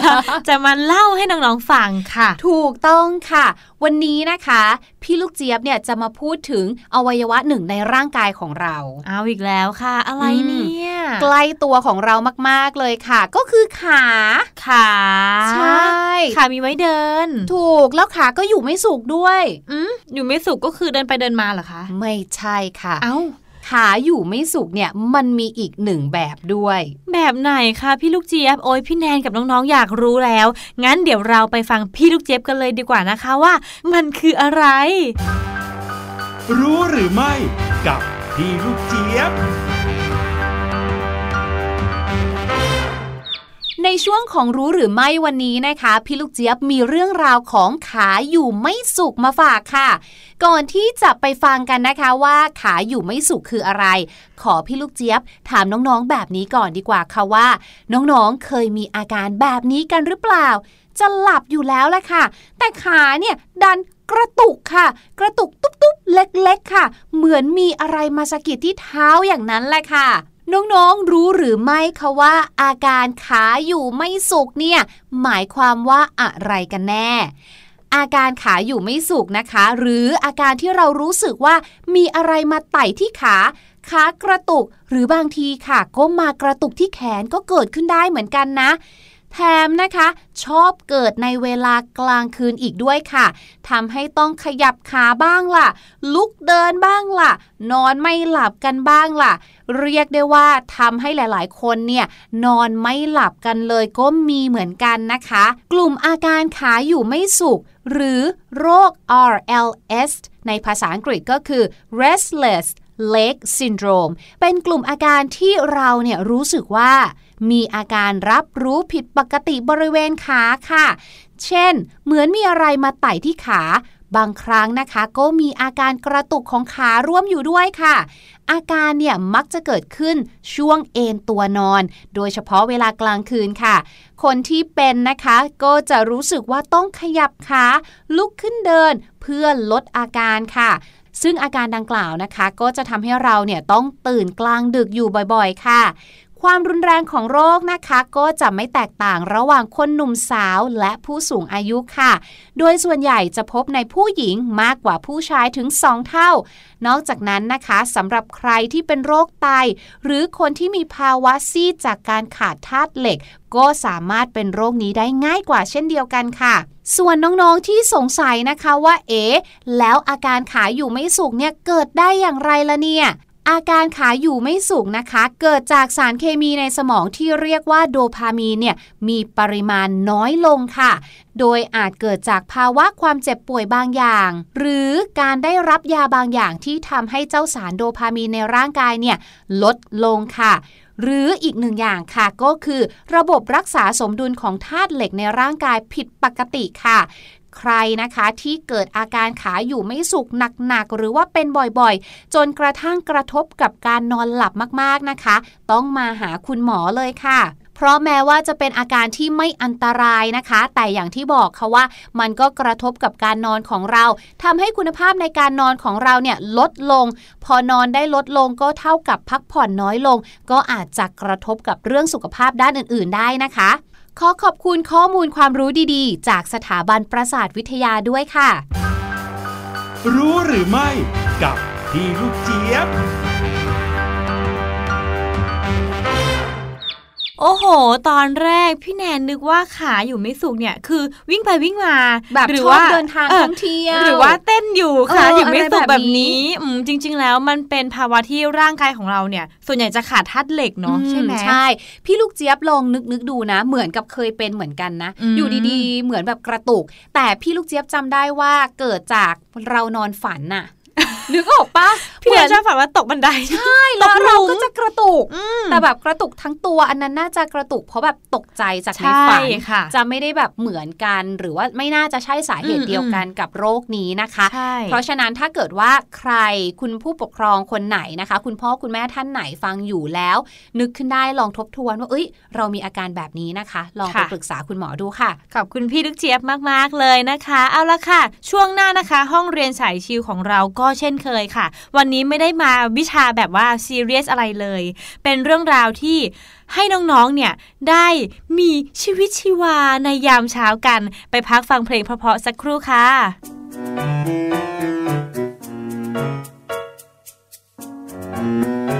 จะมาเล่าให้น้องๆฟังค่ะ ถูกต้องค่ะ วันนี้นะคะ พี่ลูกเจี๊ยบเนี่ยจะมาพูดถึงอวัยวะหนึ่งในร่างกายของเรา เอาอีกแล้วค่ะ อะไรอืมเนี่ยใกล้ตัวของเรามากๆเลยค่ะ ก็คือขา ขาใช่ขามีไว้เดิน ถูกแล้วขาก็อยู่ไม่สุขด้วยอืมอยู่ไม่สุกก็คือเดินไปเดินมาเหรอคะ ไม่ใช่ค่ะ เอ้า ขาอยู่ไม่สุขเนี่ยมันมีอีกหนึ่งแบบด้วย แบบไหนคะพี่ลูกเจี๊ยบโอ้ยพี่แนนกับน้องๆอยากรู้แล้ว งั้นเดี๋ยวเราไปฟังพี่ลูกเจี๊ยบกันเลยดีกว่านะคะว่า มันคืออะไร รู้หรือไม่กับพี่ลูกเจี๊ยบ ในช่วงของรู้หรือไม่วันนี้นะคะ พี่ลูกเจี๊ยบมีเรื่องราวของขาอยู่ไม่สุขมาฝากค่ะ ก่อนที่จะไปฟังกันนะคะว่าขาอยู่ไม่สุขคืออะไร ขอพี่ลูกเจี๊ยบถามน้องๆแบบนี้ก่อนดีกว่าค่ะว่า น้องๆเคยมีอาการแบบนี้กันหรือเปล่า จะหลับอยู่แล้วแหละค่ะ แต่ขาเนี่ยดันกระตุกค่ะ กระตุกตุ๊บๆเล็ก ๆ ค่ะ เหมือนมีอะไรมาสะกิดที่เท้าอย่างนั้นแหละค่ะ น้องๆรู้หรือไม่คะว่า อาการขาอยู่ไม่สุกเนี่ยหมายความว่าอะไรกันแน่ อาการขาอยู่ไม่สุกนะคะ หรืออาการที่เรารู้สึกว่ามีอะไรมาไต่ที่ขาขากระตุกหรือบางทีค่ะก็มากระตุกที่แขนก็เกิดขึ้นได้เหมือนกันนะ แถมนะคะ ชอบเกิดในเวลากลางคืนอีกด้วยค่ะทำให้ต้องขยับขาบ้างล่ะ ลุกเดินบ้างล่ะ นอนไม่หลับกันบ้างล่ะ เรียกได้ว่าทำให้หลาย ๆ คนเนี่ย นอนไม่หลับกันเลยก็มีเหมือนกันนะคะ กลุ่มอาการขาอยู่ไม่สุข หรือโรค RLS ในภาษาอังกฤษก็คือ restless leg syndrome เป็นกลุ่มอาการที่เราเนี่ยรู้สึกว่า มีอาการรับรู้ผิดปกติบริเวณขาค่ะ เช่น เหมือนมีอะไรมาไต่ที่ขา บางครั้งนะคะก็มีอาการกระตุกของขาร่วมอยู่ด้วยค่ะ อาการเนี่ยมักจะเกิดขึ้นช่วงเอนตัวนอน โดยเฉพาะเวลากลางคืนค่ะ คนที่เป็นนะคะก็จะรู้สึกว่าต้องขยับขาลุกขึ้นเดินเพื่อลดอาการค่ะซึ่งอาการดังกล่าวนะคะ ก็จะทำให้เราเนี่ยต้องตื่นกลางดึกอยู่บ่อยๆ ค่ะ ความรุนแรงของโรคนะคะ ก็จะไม่แตกต่างระหว่างคนหนุ่มสาวและผู้สูงอายุค่ะ โดยส่วนใหญ่จะพบในผู้หญิงมากกว่าผู้ชายถึง 2 เท่า นอกจากนั้นนะคะสำหรับใครที่เป็นโรคไต หรือคนที่มีภาวะซีดจากการขาดธาตุเหล็ก ก็สามารถเป็นโรคนี้ได้ง่ายกว่าเช่นเดียวกันค่ะส่วนน้องๆที่สงสัยนะคะว่าเอ๊แล้วอาการขาอยู่ไม่สุขเนี่ยเกิดได้อย่างไรละเนี่ย อาการขาอยู่ไม่สุขนะคะ เกิดจากสารเคมีในสมองที่เรียกว่าโดพามีนเนี่ยมีปริมาณน้อยลงค่ะ โดยอาจเกิดจากภาวะความเจ็บป่วยบางอย่าง หรือการได้รับยาบางอย่างที่ทำให้เจ้าสารโดพามีนในร่างกายเนี่ยลดลงค่ะหรืออีกหนึ่งอย่างค่ะก็คือ ระบบรักษาสมดุลของธาตุเหล็กในร่างกายผิดปกติค่ะ ใครนะคะ ที่เกิดอาการขาอยู่ไม่สุขหนักๆ หรือว่าเป็นบ่อยๆ จนกระทั่งกระทบกับการนอนหลับมากๆนะคะ ต้องมาหาคุณหมอเลยค่ะเพราะแม้ว่าจะเป็นอาการที่ไม่อันตรายนะคะ แต่อย่างที่บอกค่ะว่า มันก็กระทบกับการนอนของเราทำให้คุณภาพในการนอนของเราเนี่ยลดลง พอนอนได้ลดลงก็เท่ากับพักผ่อนน้อยลง ก็อาจจะกระทบกับเรื่องสุขภาพด้านอื่น ๆ ได้นะคะ ขอขอบคุณข้อมูลความรู้ดีๆ จากสถาบันประสาทวิทยาด้วยค่ะ รู้หรือไม่กับพี่ลูกเจี๊ยบ โอ้โห ตอนแรกพี่แนนนึกว่าขาอยู่ไม่สุกเนี่ย คือวิ่งไปวิ่งมาแบบหรืชอบว่าเดินทางออท่องเที่ยวหรือว่าเต้นอยู่เออขาอยู่ไม่สุกอะไรแบแบบบนี้นี้อืมจริง ๆ แล้วมันเป็นภาวะที่ร่างกายของเราเนี่ย ส่วนใหญ่จะขาดธาตุเหล็กเนาะใช่ไหมใช่ พี่ลูกเจี๊ยบลองนึกนึกดูนะ เหมือนกับเคยเป็นเหมือนกันนะอืมอยู่ดีๆ เหมือนแบบกระตุก แต่พี่ลูกเจี๊ยบจำได้ว่าเกิดจากเรานอนฝันน่ะ นึกออกปะพี่เหแนมือนนชอบฝันว่าตกบันไดใช่แล้วเราก็จะกระตุกอืมแต่แบบกระตุกทั้งตัวอันนั้นน่าจะกระตุกเพราะแบบตกใจจากในฝันใช่ค่ะจะไม่ได้แบบเหมือนกันหรือว่าไม่น่าจะใช่สาเหตุอืมเดียวกันกับโรคนี้นะคะใช่เพราะฉะนั้นถ้าเกิดว่าใครคุณผู้ปกครองคนไหนนะคะ คุณพ่อคุณแม่ท่านไหนฟังอยู่แล้ว นึกขึ้นได้ลองทบทวนว่าเอ้ย เรามีอาการแบบนี้นะคะ ลองไปค่ะปรึกษาคุณหมอดูค่ะขอบคุณพี่ลูกเจี๊ยบมากๆเลยนะคะ เอาละค่ะ ช่วงหน้านะคะ ห้องเรียนสายชิวของเราก็เช่นเคยค่ะ วันนี้ไม่ได้มาวิชาแบบว่าซีเรียสอะไรเลย เป็นเรื่องราวที่ให้น้องๆ เนี่ย ได้มีชีวิตชีวาในยามเช้ากัน ไปพักฟังเพลงเพราะๆสักครู่ค่ะตุ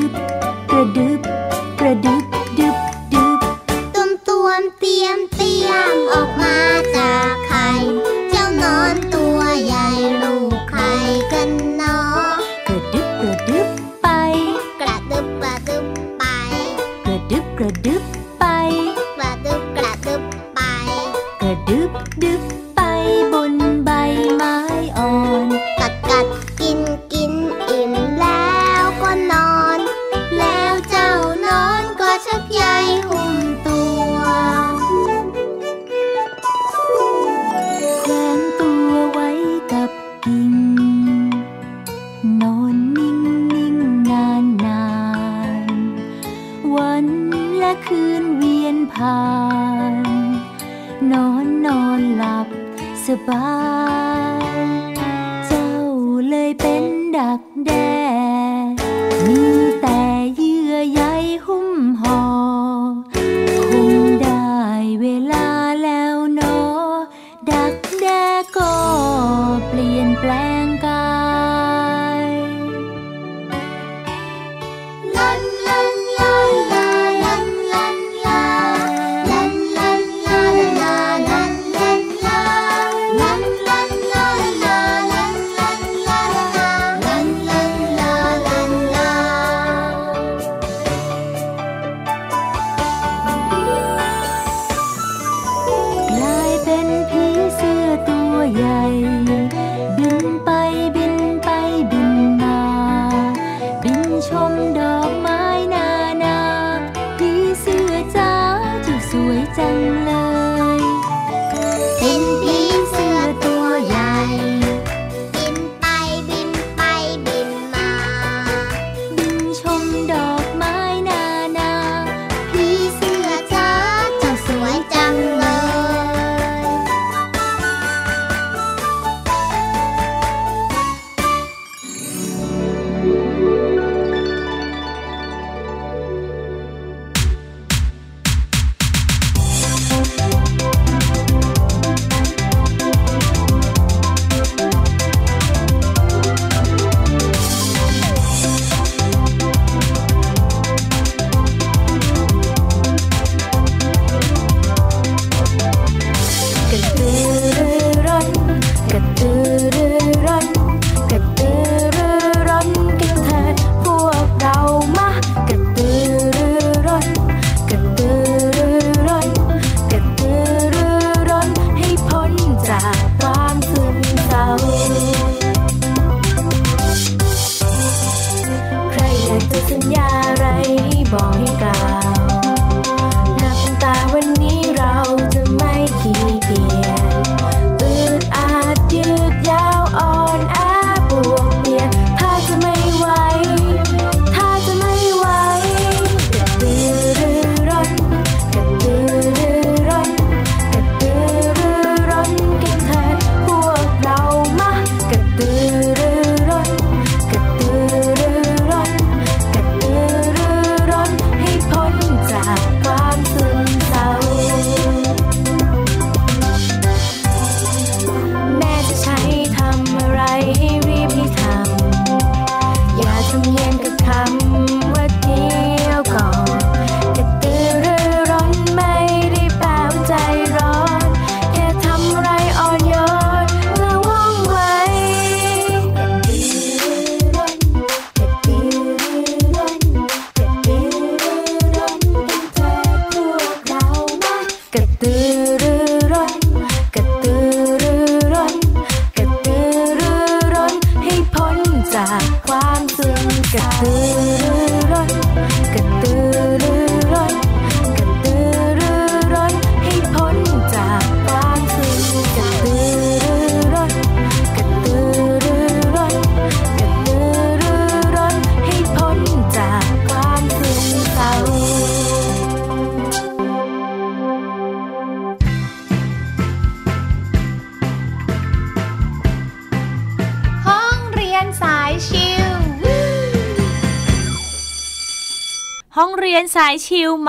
บ ก ส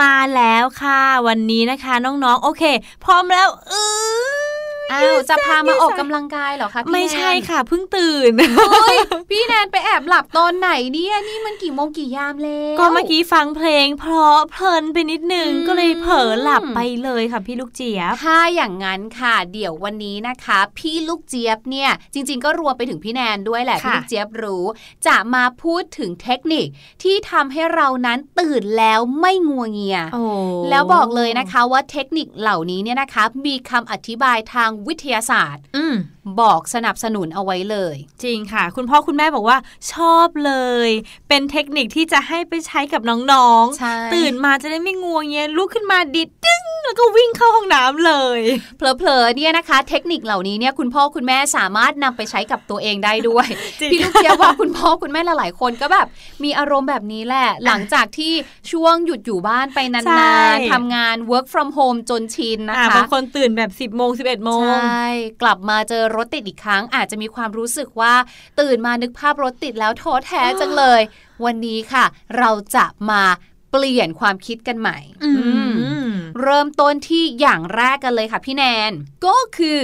มาแล้วค่ะ วันนี้นะคะน้องๆ โอเค พร้อมแล้วเอออ้าวจะพามาออกกำลังกายเหรอคะพี่ไม่ใช่แนนค่ะเพิ่งตื่นเฮ้ยพี่แนนไปแอบหลับตอนไหนเนี่ยนี่มันกี่โมงกี่ยามแล้วก็เมื่อกี้ฟังเพลง เพราะเพลินไปนิดนึงอืมก็เลยเผลอหลับไปเลยค่ะพี่ลูกเจี๊ยบถ้าอย่างนั้นค่ะ เดี๋ยววันนี้นะคะ พี่ลูกเจี๊ยบเนี่ย จริง ๆ ก็รวมไปถึงพี่แนนด้วยแหละค่ะพี่ลูกเจี๊ยบรู้ จะมาพูดถึงเทคนิคที่ทำให้เรานั้นตื่นแล้วไม่งัวเงียโอ้แล้วบอกเลยนะคะว่าเทคนิคเหล่านี้เนี่ยนะคะมีคำอธิบายทางวิทยาศาสตร์ อืมบอกสนับสนุนเอาไว้เลย จริงค่ะ คุณพ่อคุณแม่บอกว่าชอบเลย เป็นเทคนิคที่จะให้ไปใช้กับน้องใช่ตื่นมาจะได้ไม่งัวเงียลุกขึ้นมาดิดดึงแล้วก็วิ่งเข้าห้องน้ำเลยเผลอๆเนี่ยนะคะ เทคนิคเหล่านี้เนี่ยคุณพ่อคุณแม่สามารถนำไปใช้กับตัวเองได้ด้วยจริงพี่ลูกเจี๊ยบว่าคุณพ่อคุณแม่หลายๆคนก็แบบมีอารมณ์แบบนี้แหละ หลังจากที่ช่วงหยุดอยู่บ้านไปนาใช่นๆทำงาน work from home จนชินนะอ่าคะบางคนตื่นแบบ 10บโมงสิบเอ็ดโมใชง่กลับมาเจอรถติดอีกครั้งอาจจะมีความรู้สึกว่าตื่นมานึกภาพรถติดแล้วท้อแท้จังเลย วันนี้ค่ะ เราจะมาเปลี่ยนความคิดกันใหม่อืมอืมเริ่มต้นที่อย่างแรกกันเลยค่ะพี่แนน ก็คือ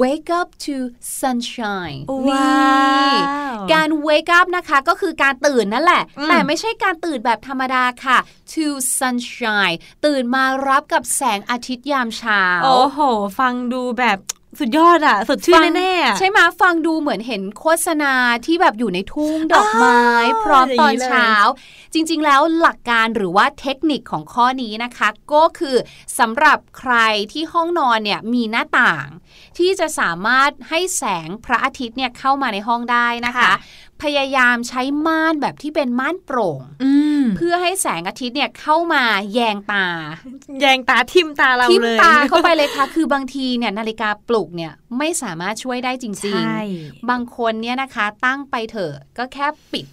wake up to sunshine ว้าวการ wake up นะคะก็คือการตื่นนั่นแหละอืมแต่ไม่ใช่การตื่นแบบธรรมดาค่ะ to sunshine ตื่นมารับกับแสงอาทิตย์ยามเช้า โอ้โห ฟังดูแบบ สุดยอดอะสดชื่นแน่ๆอะใช่ไหมฟังดูเหมือนเห็นโฆษณาที่แบบอยู่ในทุ่งดอกไม้อ่าพร้อมตอนอย่างนี้เลยเช้า จริง ๆ แล้วหลักการหรือว่าเทคนิคของข้อนี้นะคะ ก็คือสำหรับใครที่ห้องนอนเนี่ยมีหน้าต่าง ที่จะสามารถให้แสงพระอาทิตย์เนี่ยเข้ามาในห้องได้นะคะค่ะ พยายามใช้ม่านแบบที่เป็นม่านโปร่งอืมเพื่อให้แสงอาทิตย์เนี่ยเข้ามาแยงตา แยงตาทิมตาเราทิมเลยตาเข้าไปเลยค่ะ คือบางทีเนี่ยนาฬิกาปลุกเนี่ยไม่สามารถช่วยได้จริงใช่ๆบางคนเนี่ยนะคะตั้งไปเถอะก็แค่ปิด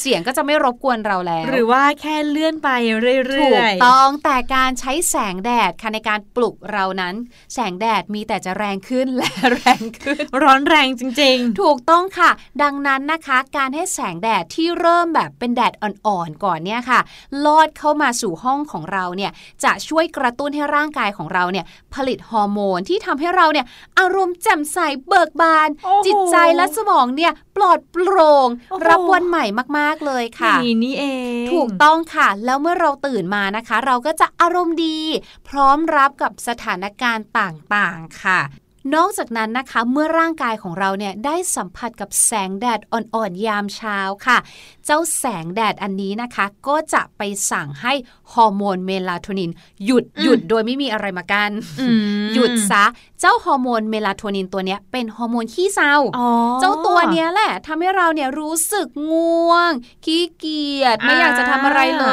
เสียงก็จะไม่รบกวนเราแล้ว หรือว่าแค่เลื่อนไปเรื่ถูอกยต้องแต่การใช้แสงแดดค่ะในการปลุกเรานั้น แสงแดดมีแต่จะแรงขึ้นและแรงขึ้นๆร้อนแรงจริงถูกต้องค่ะ ดังนั้นนะคะ การให้แสงแดดที่เริ่มแบบเป็นแดดอ่อนๆก่อนเนี่ยค่ะ ลอดเข้ามาสู่ห้องของเราเนี่ยจะช่วยกระตุ้นให้ร่างกายของเราเนี่ยผลิตฮอร์โมนที่ทำให้เราเนี่ยอารมณ์แจ่มใสเบิกบานโอ้โหจิตใจและสมองเนี่ยปลอดโปร่งโอ้โหรับวันใหม่มากๆ เลยๆค่ะนี่นี่เอง ถูกต้องค่ะ แล้วเมื่อเราตื่นมานะคะ เราก็จะอารมณ์ดี พร้อมรับกับสถานการณ์ต่าง ๆ ค่ะ นอกจากนั้นนะคะเมื่อร่างกายของเราเนี่ยได้สัมผัสกับแสงแดดอ่อนๆยามเช้าค่ะ เจ้าแสงแดดอันนี้นะคะ ก็จะไปสั่งให้ฮอร์โมนเมลาโทนิน หยุดหยุดโดยไม่มีอะไรมากันอืมหยุดซะ เจ้าฮอร์โมนเมลาโทนินตัวเนี้ยเป็นฮอร์โมนขี้เศร้าอ๋อเจ้าตัวเนี้ยแหละทำให้เราเนี่ยรู้สึกง่วง ขี้เกียจไม่อยากจะทำอะไรเล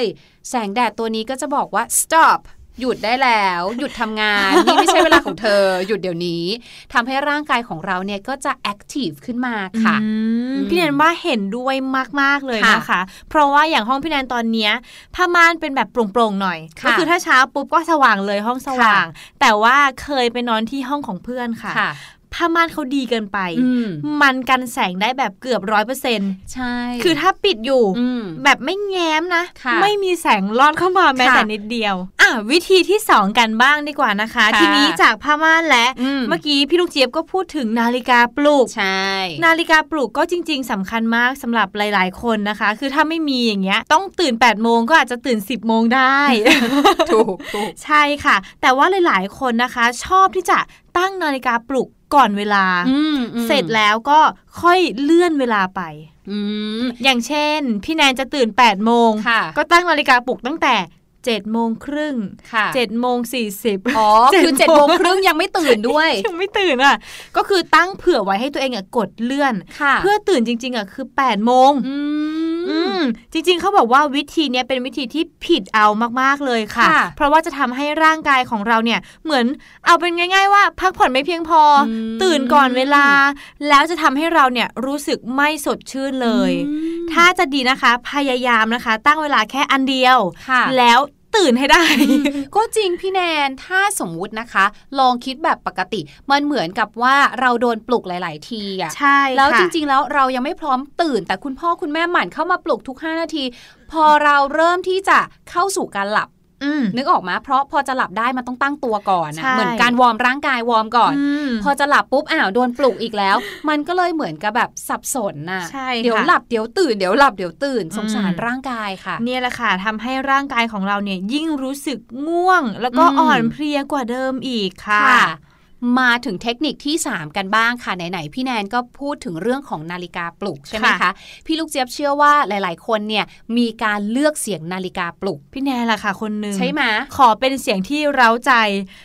ย แสงแดดตัวนี้ก็จะบอกว่า stop หยุดได้แล้ว หยุดทำงาน นี่ไม่ใช่เวลาของเธอ หยุดเดี๋ยวนี้ทำให้ร่างกายของเราเนี่ยก็จะ active ขึ้นมาค่ะอืมอืมพี่แนนว่าเห็นด้วยมาก ๆ เลยค่ะนะคะ เพราะว่าอย่างห้องพี่แนนตอนเนี้ยผ้าม่านเป็นแบบโปร่งๆหน่อยค่ะก็คือถ้าเช้าปุ๊บก็สว่างเลยห้องสว่าง แต่ว่าเคยไปนอนที่ห้องของเพื่อนค่ะค่ะ ผ้าม่านเขาดีเกินไปอืมมันกันแสงได้แบบเกือบร้อยเปอร์เซ็นต์ใช่ คือถ้าปิดอยู่อืมแบบไม่แง้มนะค่ะไม่มีแสงลอดเข้ามาแม้ค่ะแต่นิดเดียว อะวิธีที่สองกันบ้างดีกว่านะคะค่ะทีนี้จากผ้าม่านและอืมเมื่อกี้พี่ลูกเจี๊ยบก็พูดถึงนาฬิกาปลุก ใช่ นาฬิกาปลุกก็จริง ๆสำคัญมากสำหรับหลาย ๆ คนนะคะ คือถ้าไม่มีอย่างเงี้ย ต้องตื่น8ปดโมงก็อาจจะตื่น10บโมงได้ถูกถูกใช่ค่ะ แต่ว่าหลาย ๆ คนนะคะ ชอบที่จะตั้งนาฬิกาปลุก ก่อนเวลาอืมอืมเสร็จแล้วก็ค่อยเลื่อนเวลาไปอืมอย่างเช่น พี่แนนจะตื่น8ปดโมงค่ะก็ตั้งนาฬิกาปลุกตั้งแต่เจ็ดโมงครึ่งค่ะเจ็ดโมงสี่สิบอ๋อ คือเจ็ดโมงครึ่งยังไม่ตื่นด้วย ยังไม่ตื่นอะ ก็คือตั้งเผื่อไว้ให้ตัวเองอะกดเลื่อนค่ะเพื่อตื่นจริง ๆอะคือ8ปดโมง อือืมมจริงๆเขาบอกว่าวิธีเนี้ยเป็นวิธีที่ผิดเอามากๆเลยค่ะค่ะเพราะว่าจะทำให้ร่างกายของเราเนี่ยเหมือนเอาเป็นง่าย ๆ ว่า พักผ่อนไม่เพียงพออมตื่นก่อนเวลา แล้วจะทำให้เราเนี่ยรู้สึกไม่สดชื่นเลยอืมถ้าจะดีนะคะพยายามนะคะ ตั้งเวลาแค่อันเดียวค่ะแล้ว ตื่นให้ได้ ก็จริงพี่แนนถ้าสมมุตินะคะ ลองคิดแบบปกติ มันเหมือนกับว่าเราโดนปลุกหลาย ๆ ทีอะใช่แล้วค่ะจริง ๆ แล้วเรายังไม่พร้อมตื่น แต่คุณพ่อคุณแม่หมั่นเข้ามาปลุกทุก 5 นาที พอเราเริ่มที่จะเข้าสู่การหลับอืม นึกออกมาเพราะพอจะหลับได้มันต้องตั้งตัวก่อนนะใช่เหมือนการวอร์มร่างกายวอร์มก่อนมพอจะหลับปุ๊บอ้าวโดนปลุกอีกแล้ว มันก็เลยเหมือนกับแบบสับสนน่ะใช่เดี๋ยวค่ะหลับเดี๋ยวตื่นเดี๋ยวหลับเดี๋ยวตื่นสงสารอืมร่างกายค่ะ เนี่ยแหละค่ะทำให้ร่างกายของเราเนี่ยยิ่งรู้สึกง่วง แล้วก็อืมอ่อนเพลียกว่าเดิมอีกค่ะค่ะ มาถึงเทคนิคที่ 3 กันบ้างค่ะ ไหน ๆ พี่แนนก็พูดถึงเรื่องของนาฬิกาปลุกใช่ไหมคะค่ะพี่ลูกเจี๊ยบเชื่อว่าหลาย ๆ คนเนี่ยมีการเลือกเสียงนาฬิกาปลุก พี่แนนล่ะค่ะ คนหนึ่งใช่ไหมขอเป็นเสียงที่เร้าใจ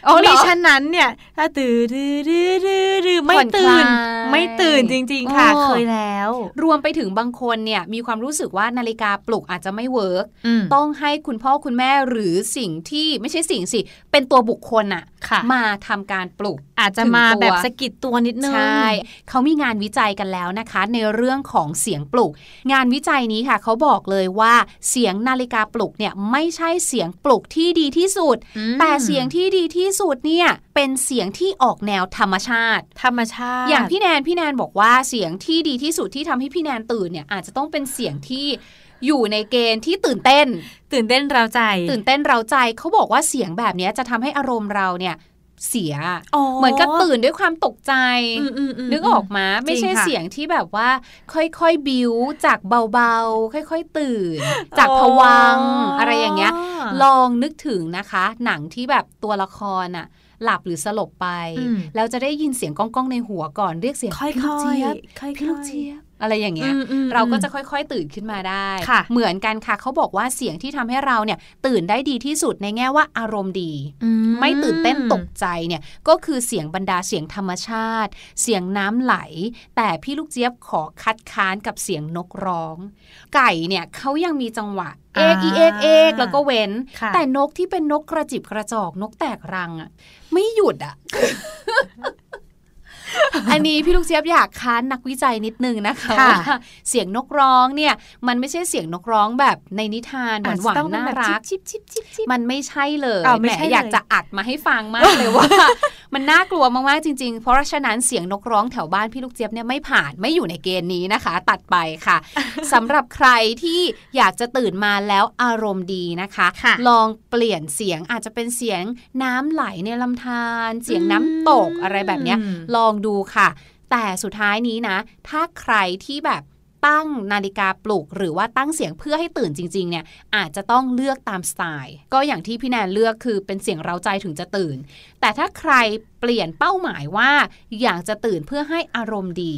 อ๋อเหรอมิฉะนั้นเนี่ยถ้าตื่นดื้อดื้อดื้อดื้อไม่ผ่อนคตื่ลายนไม่ตื่นจริง ๆ ค่ะอ๋อเคยแล้ว รวมไปถึงบางคนเนี่ยมีความรู้สึกว่านาฬิกาปลุกอาจจะไม่ work อืมต้องให้คุณพ่อคุณแม่หรือสิ่งที่ไม่ใช่สิ่งสิเป็นตัวบุคคลอะค่ะมาทำการปลุกอาจจะถึงมาตัวแบบสะกิดตัวนิดนึงใช่เขามีงานวิจัยกันแล้วนะคะ ในเรื่องของเสียงปลุก งานวิจัยนี้ค่ะเขาบอกเลยว่าเสียงนาฬิกาปลุกเนี่ยไม่ใช่เสียงปลุกที่ดีที่สุดอืมแต่เสียงที่ดีที่สุดเนี่ยเป็นเสียงที่ออกแนวธรรมชาติ ธรรมชาติ อย่างพี่แนนพี่แนนบอกว่าเสียงที่ดีที่สุดที่ทำให้พี่แนนตื่นเนี่ยอาจจะต้องเป็นเสียงที่อยู่ในเกณฑ์ที่ตื่นเต้น ตื่นเต้นเราใจ ตื่นเต้นเราใจเขาบอกว่าเสียงแบบเนี้ยจะทำให้อารมณ์เราเนี่ย เสียอ๋อเหมือนกับตื่นด้วยความตกใจอืมอืมอืมนึกออกมาไม่ใช่จริงค่ะเสียงที่แบบว่า ค่อยๆบิวจากเบาๆ ค่อยๆตื่น จากผวังค์อะไรอย่างเงี้ย ลองนึกถึงนะคะ หนังที่แบบตัวละครอะหลับหรือสลบไปอืมแล้วจะได้ยินเสียงก้องๆในหัวก่อนเรียกเสียงค่อยพี่ๆลูกเจี๊ยบค่อยๆพี่ลูกเจี๊ยบ อะไรอย่างเงี้ยอืมอืมเราก็อืมจะค่อยๆ ตื่นขึ้นมาได้ค่ะเหมือนกันค่ะเขาบอกว่าเสียงที่ทำให้เราเนี่ยตื่นได้ดีที่สุดในแง่ว่าอารมณ์ดีอืไม่ตื่นเต้นตกใจเนี่ยก็คือเสียงบรรดาเสียงธรรมชาติ เสียงน้ำไหล แต่พี่ลูกเจี๊ยบขอคัดค้านกับเสียงนกร้อง ไก่เนี่ยเขายังมีจังหวะเอกอีเอกเอกแล้วก็เว้นค่ะแต่นกที่เป็นนกกระจิบกระจอกนกแตกรังอะไม่หยุดอะ อันนี้พี่ลูกเจี๊ยบอยากค้านนักวิจัยนิดนึงนะคะค่ะว่าเสียงนกร้องเนี่ยมันไม่ใช่เสียงนกร้องแบบในนิทานหอาจวานจะต้องๆเป็นน่าแบบรักชิบชิบชิบชิบมันไม่ใช่เลยอ้าวไม่แหมใช่เลยอยากจะอัดมาให้ฟังมากเลยว่า มันน่ากลัวมากๆจริง ๆ เพราะฉะนั้นเสียงนกร้องแถวบ้านพี่ลูกเจี๊ยบเนี่ยไม่ผ่านไม่อยู่ในเกณฑ์นี้นะคะ ตัดไปค่ะสำหรับใครที่อยากจะตื่นมาแล้วอารมณ์ดีนะคะค่ะลองเปลี่ยนเสียงอาจจะเป็นเสียงน้ำไหลในลำธารเสียงน้ำตกอะไรแบบเนี้ยอืมลองดูค่ะ แต่สุดท้ายนี้นะ ถ้าใครที่แบบตั้งนาฬิกาปลุก หรือว่าตั้งเสียงเพื่อให้ตื่นจริง ๆ เนี่ยอาจจะต้องเลือกตามสไตล์ ก็อย่างที่พี่แนนเลือกคือเป็นเสียงเร้าใจถึงจะตื่น แต่ถ้าใครเปลี่ยนเป้าหมายว่า อยากจะตื่นเพื่อให้อารมณ์ดี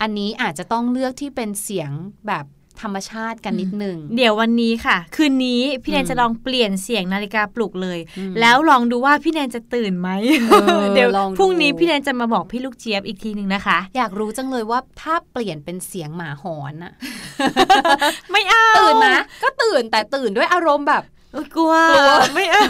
อันนี้อาจจะต้องเลือกที่เป็นเสียงแบบ ธรรมชาติกันนิดนึง เดี๋ยววันนี้ค่ะ คืนนี้พี่แนอืนมจะลองเปลี่ยนเสียงนาฬิกาปลุกเลยอืมแล้วลองดูว่าพี่แนนจะตื่นไหมเออเดี๋ยวลองดูพรุ่งนี้พี่แนนจะมาบอกพี่ลูกเจี๊ยบอีกทีหนึ่งนะคะ อยากรู้จังเลยว่าถ้าเปลี่ยนเป็นเสียงหมาหอนอะไม่เอาตื่นนะก็ตื่นแต่ตื่นด้วยอารมณ์แบบเออกลัวกลัว ไม่เอา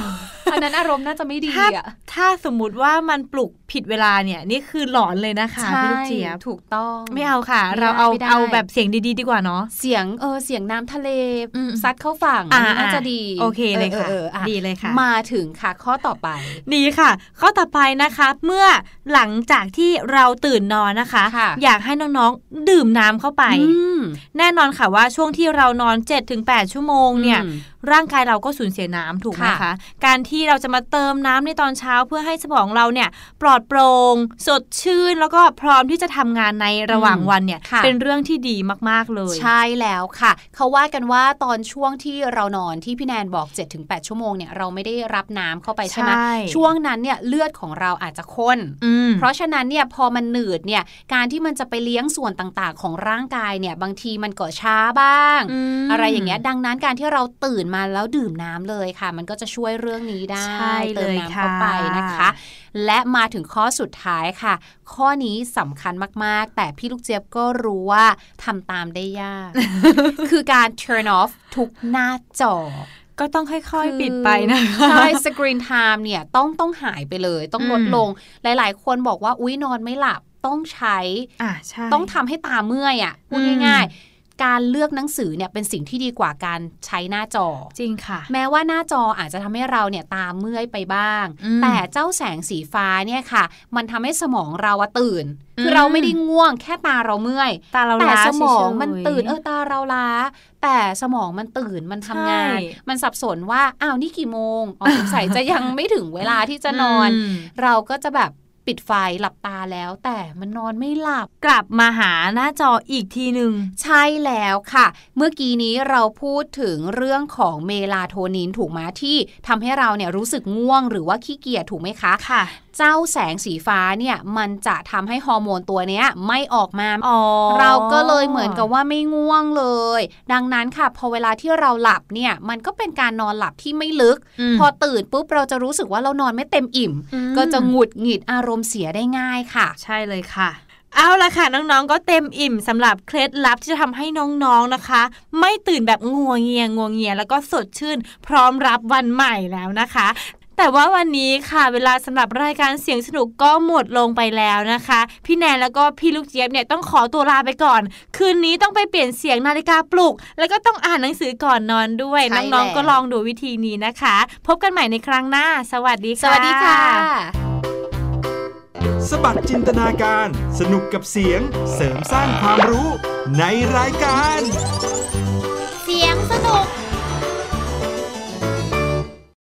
อันนั้นอารมณ์น่าจะไม่ดีถ้าอะถ้าสมมุติว่ามันปลุกผิดเวลาเนี่ยนี่คือหลอนเลยนะคะพี่ลูกเจี๊ยบถูกต้องไม่เอาค่ะไม่ได้เราเอาไม่ได้เอาแบบเสียงดีๆดีกว่าเนาะเสียงเออเสียงน้ำทะเลอืมซัดเข้าฝั่งอ่าอันนี้น่าจะดีโอเคเลยค่ะอออออ่ดีเลยค่ะ มาถึงค่ะข้อต่อไปดีค่ะ ข้อต่อไปนะคะ เมื่อหลังจากที่เราตื่นนอนนะคะค่ะอยากให้น้องๆดื่มน้ำเข้าไปอืมแน่นอนค่ะว่าช่วงที่เรานอน 7-8 ชั่วโมงเนี่ยอืมร่างกายเราก็สูญเสียน้ำถูกไหมค่ะคะการที่เราจะมาเติมน้ำในตอนเช้าเพื่อให้สมองเราเนี่ยปลอดโปร่งสดชื่น แล้วก็พร้อมที่จะทำงานในระหว่างวันเนี่ยค่ะเป็นเรื่องที่ดีมากๆเลย ใช่แล้วค่ะ เขาว่ากันว่าตอนช่วงที่เรานอนที่พี่แนนบอก 7-8 ชั่วโมงเนี่ยเราไม่ได้รับน้ำเข้าไปใช่ไหมใช่ช่วงนั้นเนี่ยเลือดของเราอาจจะข้นอืมเพราะฉะนั้นเนี่ยพอมันหนืดเนี่ยการที่มันจะไปเลี้ยงส่วนต่างๆ ของร่างกายเนี่ยบางทีมันก็ช้าบ้างมอะไรอย่างเงี้ยดังนั้นการที่เราตื่นมาแล้วดื่มน้ำเลยค่ะ มันก็จะช่วยเรื่องนี้ได้ใช่เลยเติมน้ำเข้าไปค่ะนะคะ และมาถึงข้อสุดท้ายค่ะ ข้อนี้สำคัญมากๆ แต่พี่ลูกเจี๊ยบก็รู้ว่าทำตามได้ยาก คือการ turn off ทุกหน้าจอก็ต้องค่อยๆ ปิดไปนะใช่สกรีนไทม์เนี่ยต้องต้องหายไปเลยต้องลดอืมลง หลายๆ คนบอกว่า อุ้ยนอนไม่หลับต้องใช้อ่าใช่ต้องทำให้ตาเมื่อยอะพูดอืมง่ายๆ การเลือกหนังสือเนี่ยเป็นสิ่งที่ดีกว่าการใช้หน้าจอ จริงค่ะ แม้ว่าหน้าจออาจจะทำให้เราเนี่ยตาเมื่อยไปบ้างอืมแต่เจ้าแสงสีฟ้าเนี่ยค่ะ มันทำให้สมองเราอะตื่น คือมเราไม่ได้ง่วงแค่ตาเราเมื่อยตาเราแต่ล้าสมองเฉยๆมันตื่นเออตาเราล้า แต่สมองมันตื่นมันทำงานใช่มันสับสนว่าอ้าวนี่กี่โมงอ๋อสงสัยจะยังไม่ถึงเวลาที่จะนอนมเราก็จะแบบ ปิดไฟหลับตาแล้ว แต่มันนอนไม่หลับกลับมาหาหน้าจออีกทีหนึ่งใช่แล้วค่ะ เมื่อกี้นี้เราพูดถึงเรื่องของเมลาโทนินถูกไหมที่ทำให้เราเนี่ยรู้สึกง่วงหรือว่าขี้เกียจถูกไหมคะค่ะ เจ้าแสงสีฟ้าเนี่ยมันจะทำให้ฮอร์โมนตัวเนี้ยไม่ออกมาอ๋อเราก็เลยเหมือนกับว่าไม่ง่วงเลย ดังนั้นค่ะพอเวลาที่เราหลับเนี่ยมันก็เป็นการนอนหลับที่ไม่ลึกมพอตื่นปุ๊บเราจะรู้สึกว่าเรานอนไม่เต็มอิ่มอืมก็จะหงุดหงิดอารมณ์เสียได้ง่ายค่ะ ใช่เลยค่ะเอาละค่ะ น้องๆ ก็เต็มอิ่มสำหรับเคล็ดลับที่จะทำให้น้องๆนะคะ ไม่ตื่นแบบงัวเงียงัวเงียแล้วก็สดชื่น พร้อมรับวันใหม่แล้วนะคะ แต่ว่าวันนี้ค่ะเวลาสำหรับรายการเสียงสนุกก็หมดลงไปแล้วนะคะ พี่แนนแล้วก็พี่ลูกเจี๊ยบเนี่ยต้องขอตัวลาไปก่อน คืนนี้ต้องไปเปลี่ยนเสียงนาฬิกาปลุก แล้วก็ต้องอ่านหนังสือก่อนนอนด้วยใช่น้องๆแล้วก็ลองดูวิธีนี้นะคะ พบกันใหม่ในครั้งหน้า สวัสดีสค่ะวัสดีค่ะ สบัดจินตนาการ สนุกกับเสียงเสริมสร้างความรู้ในรายการ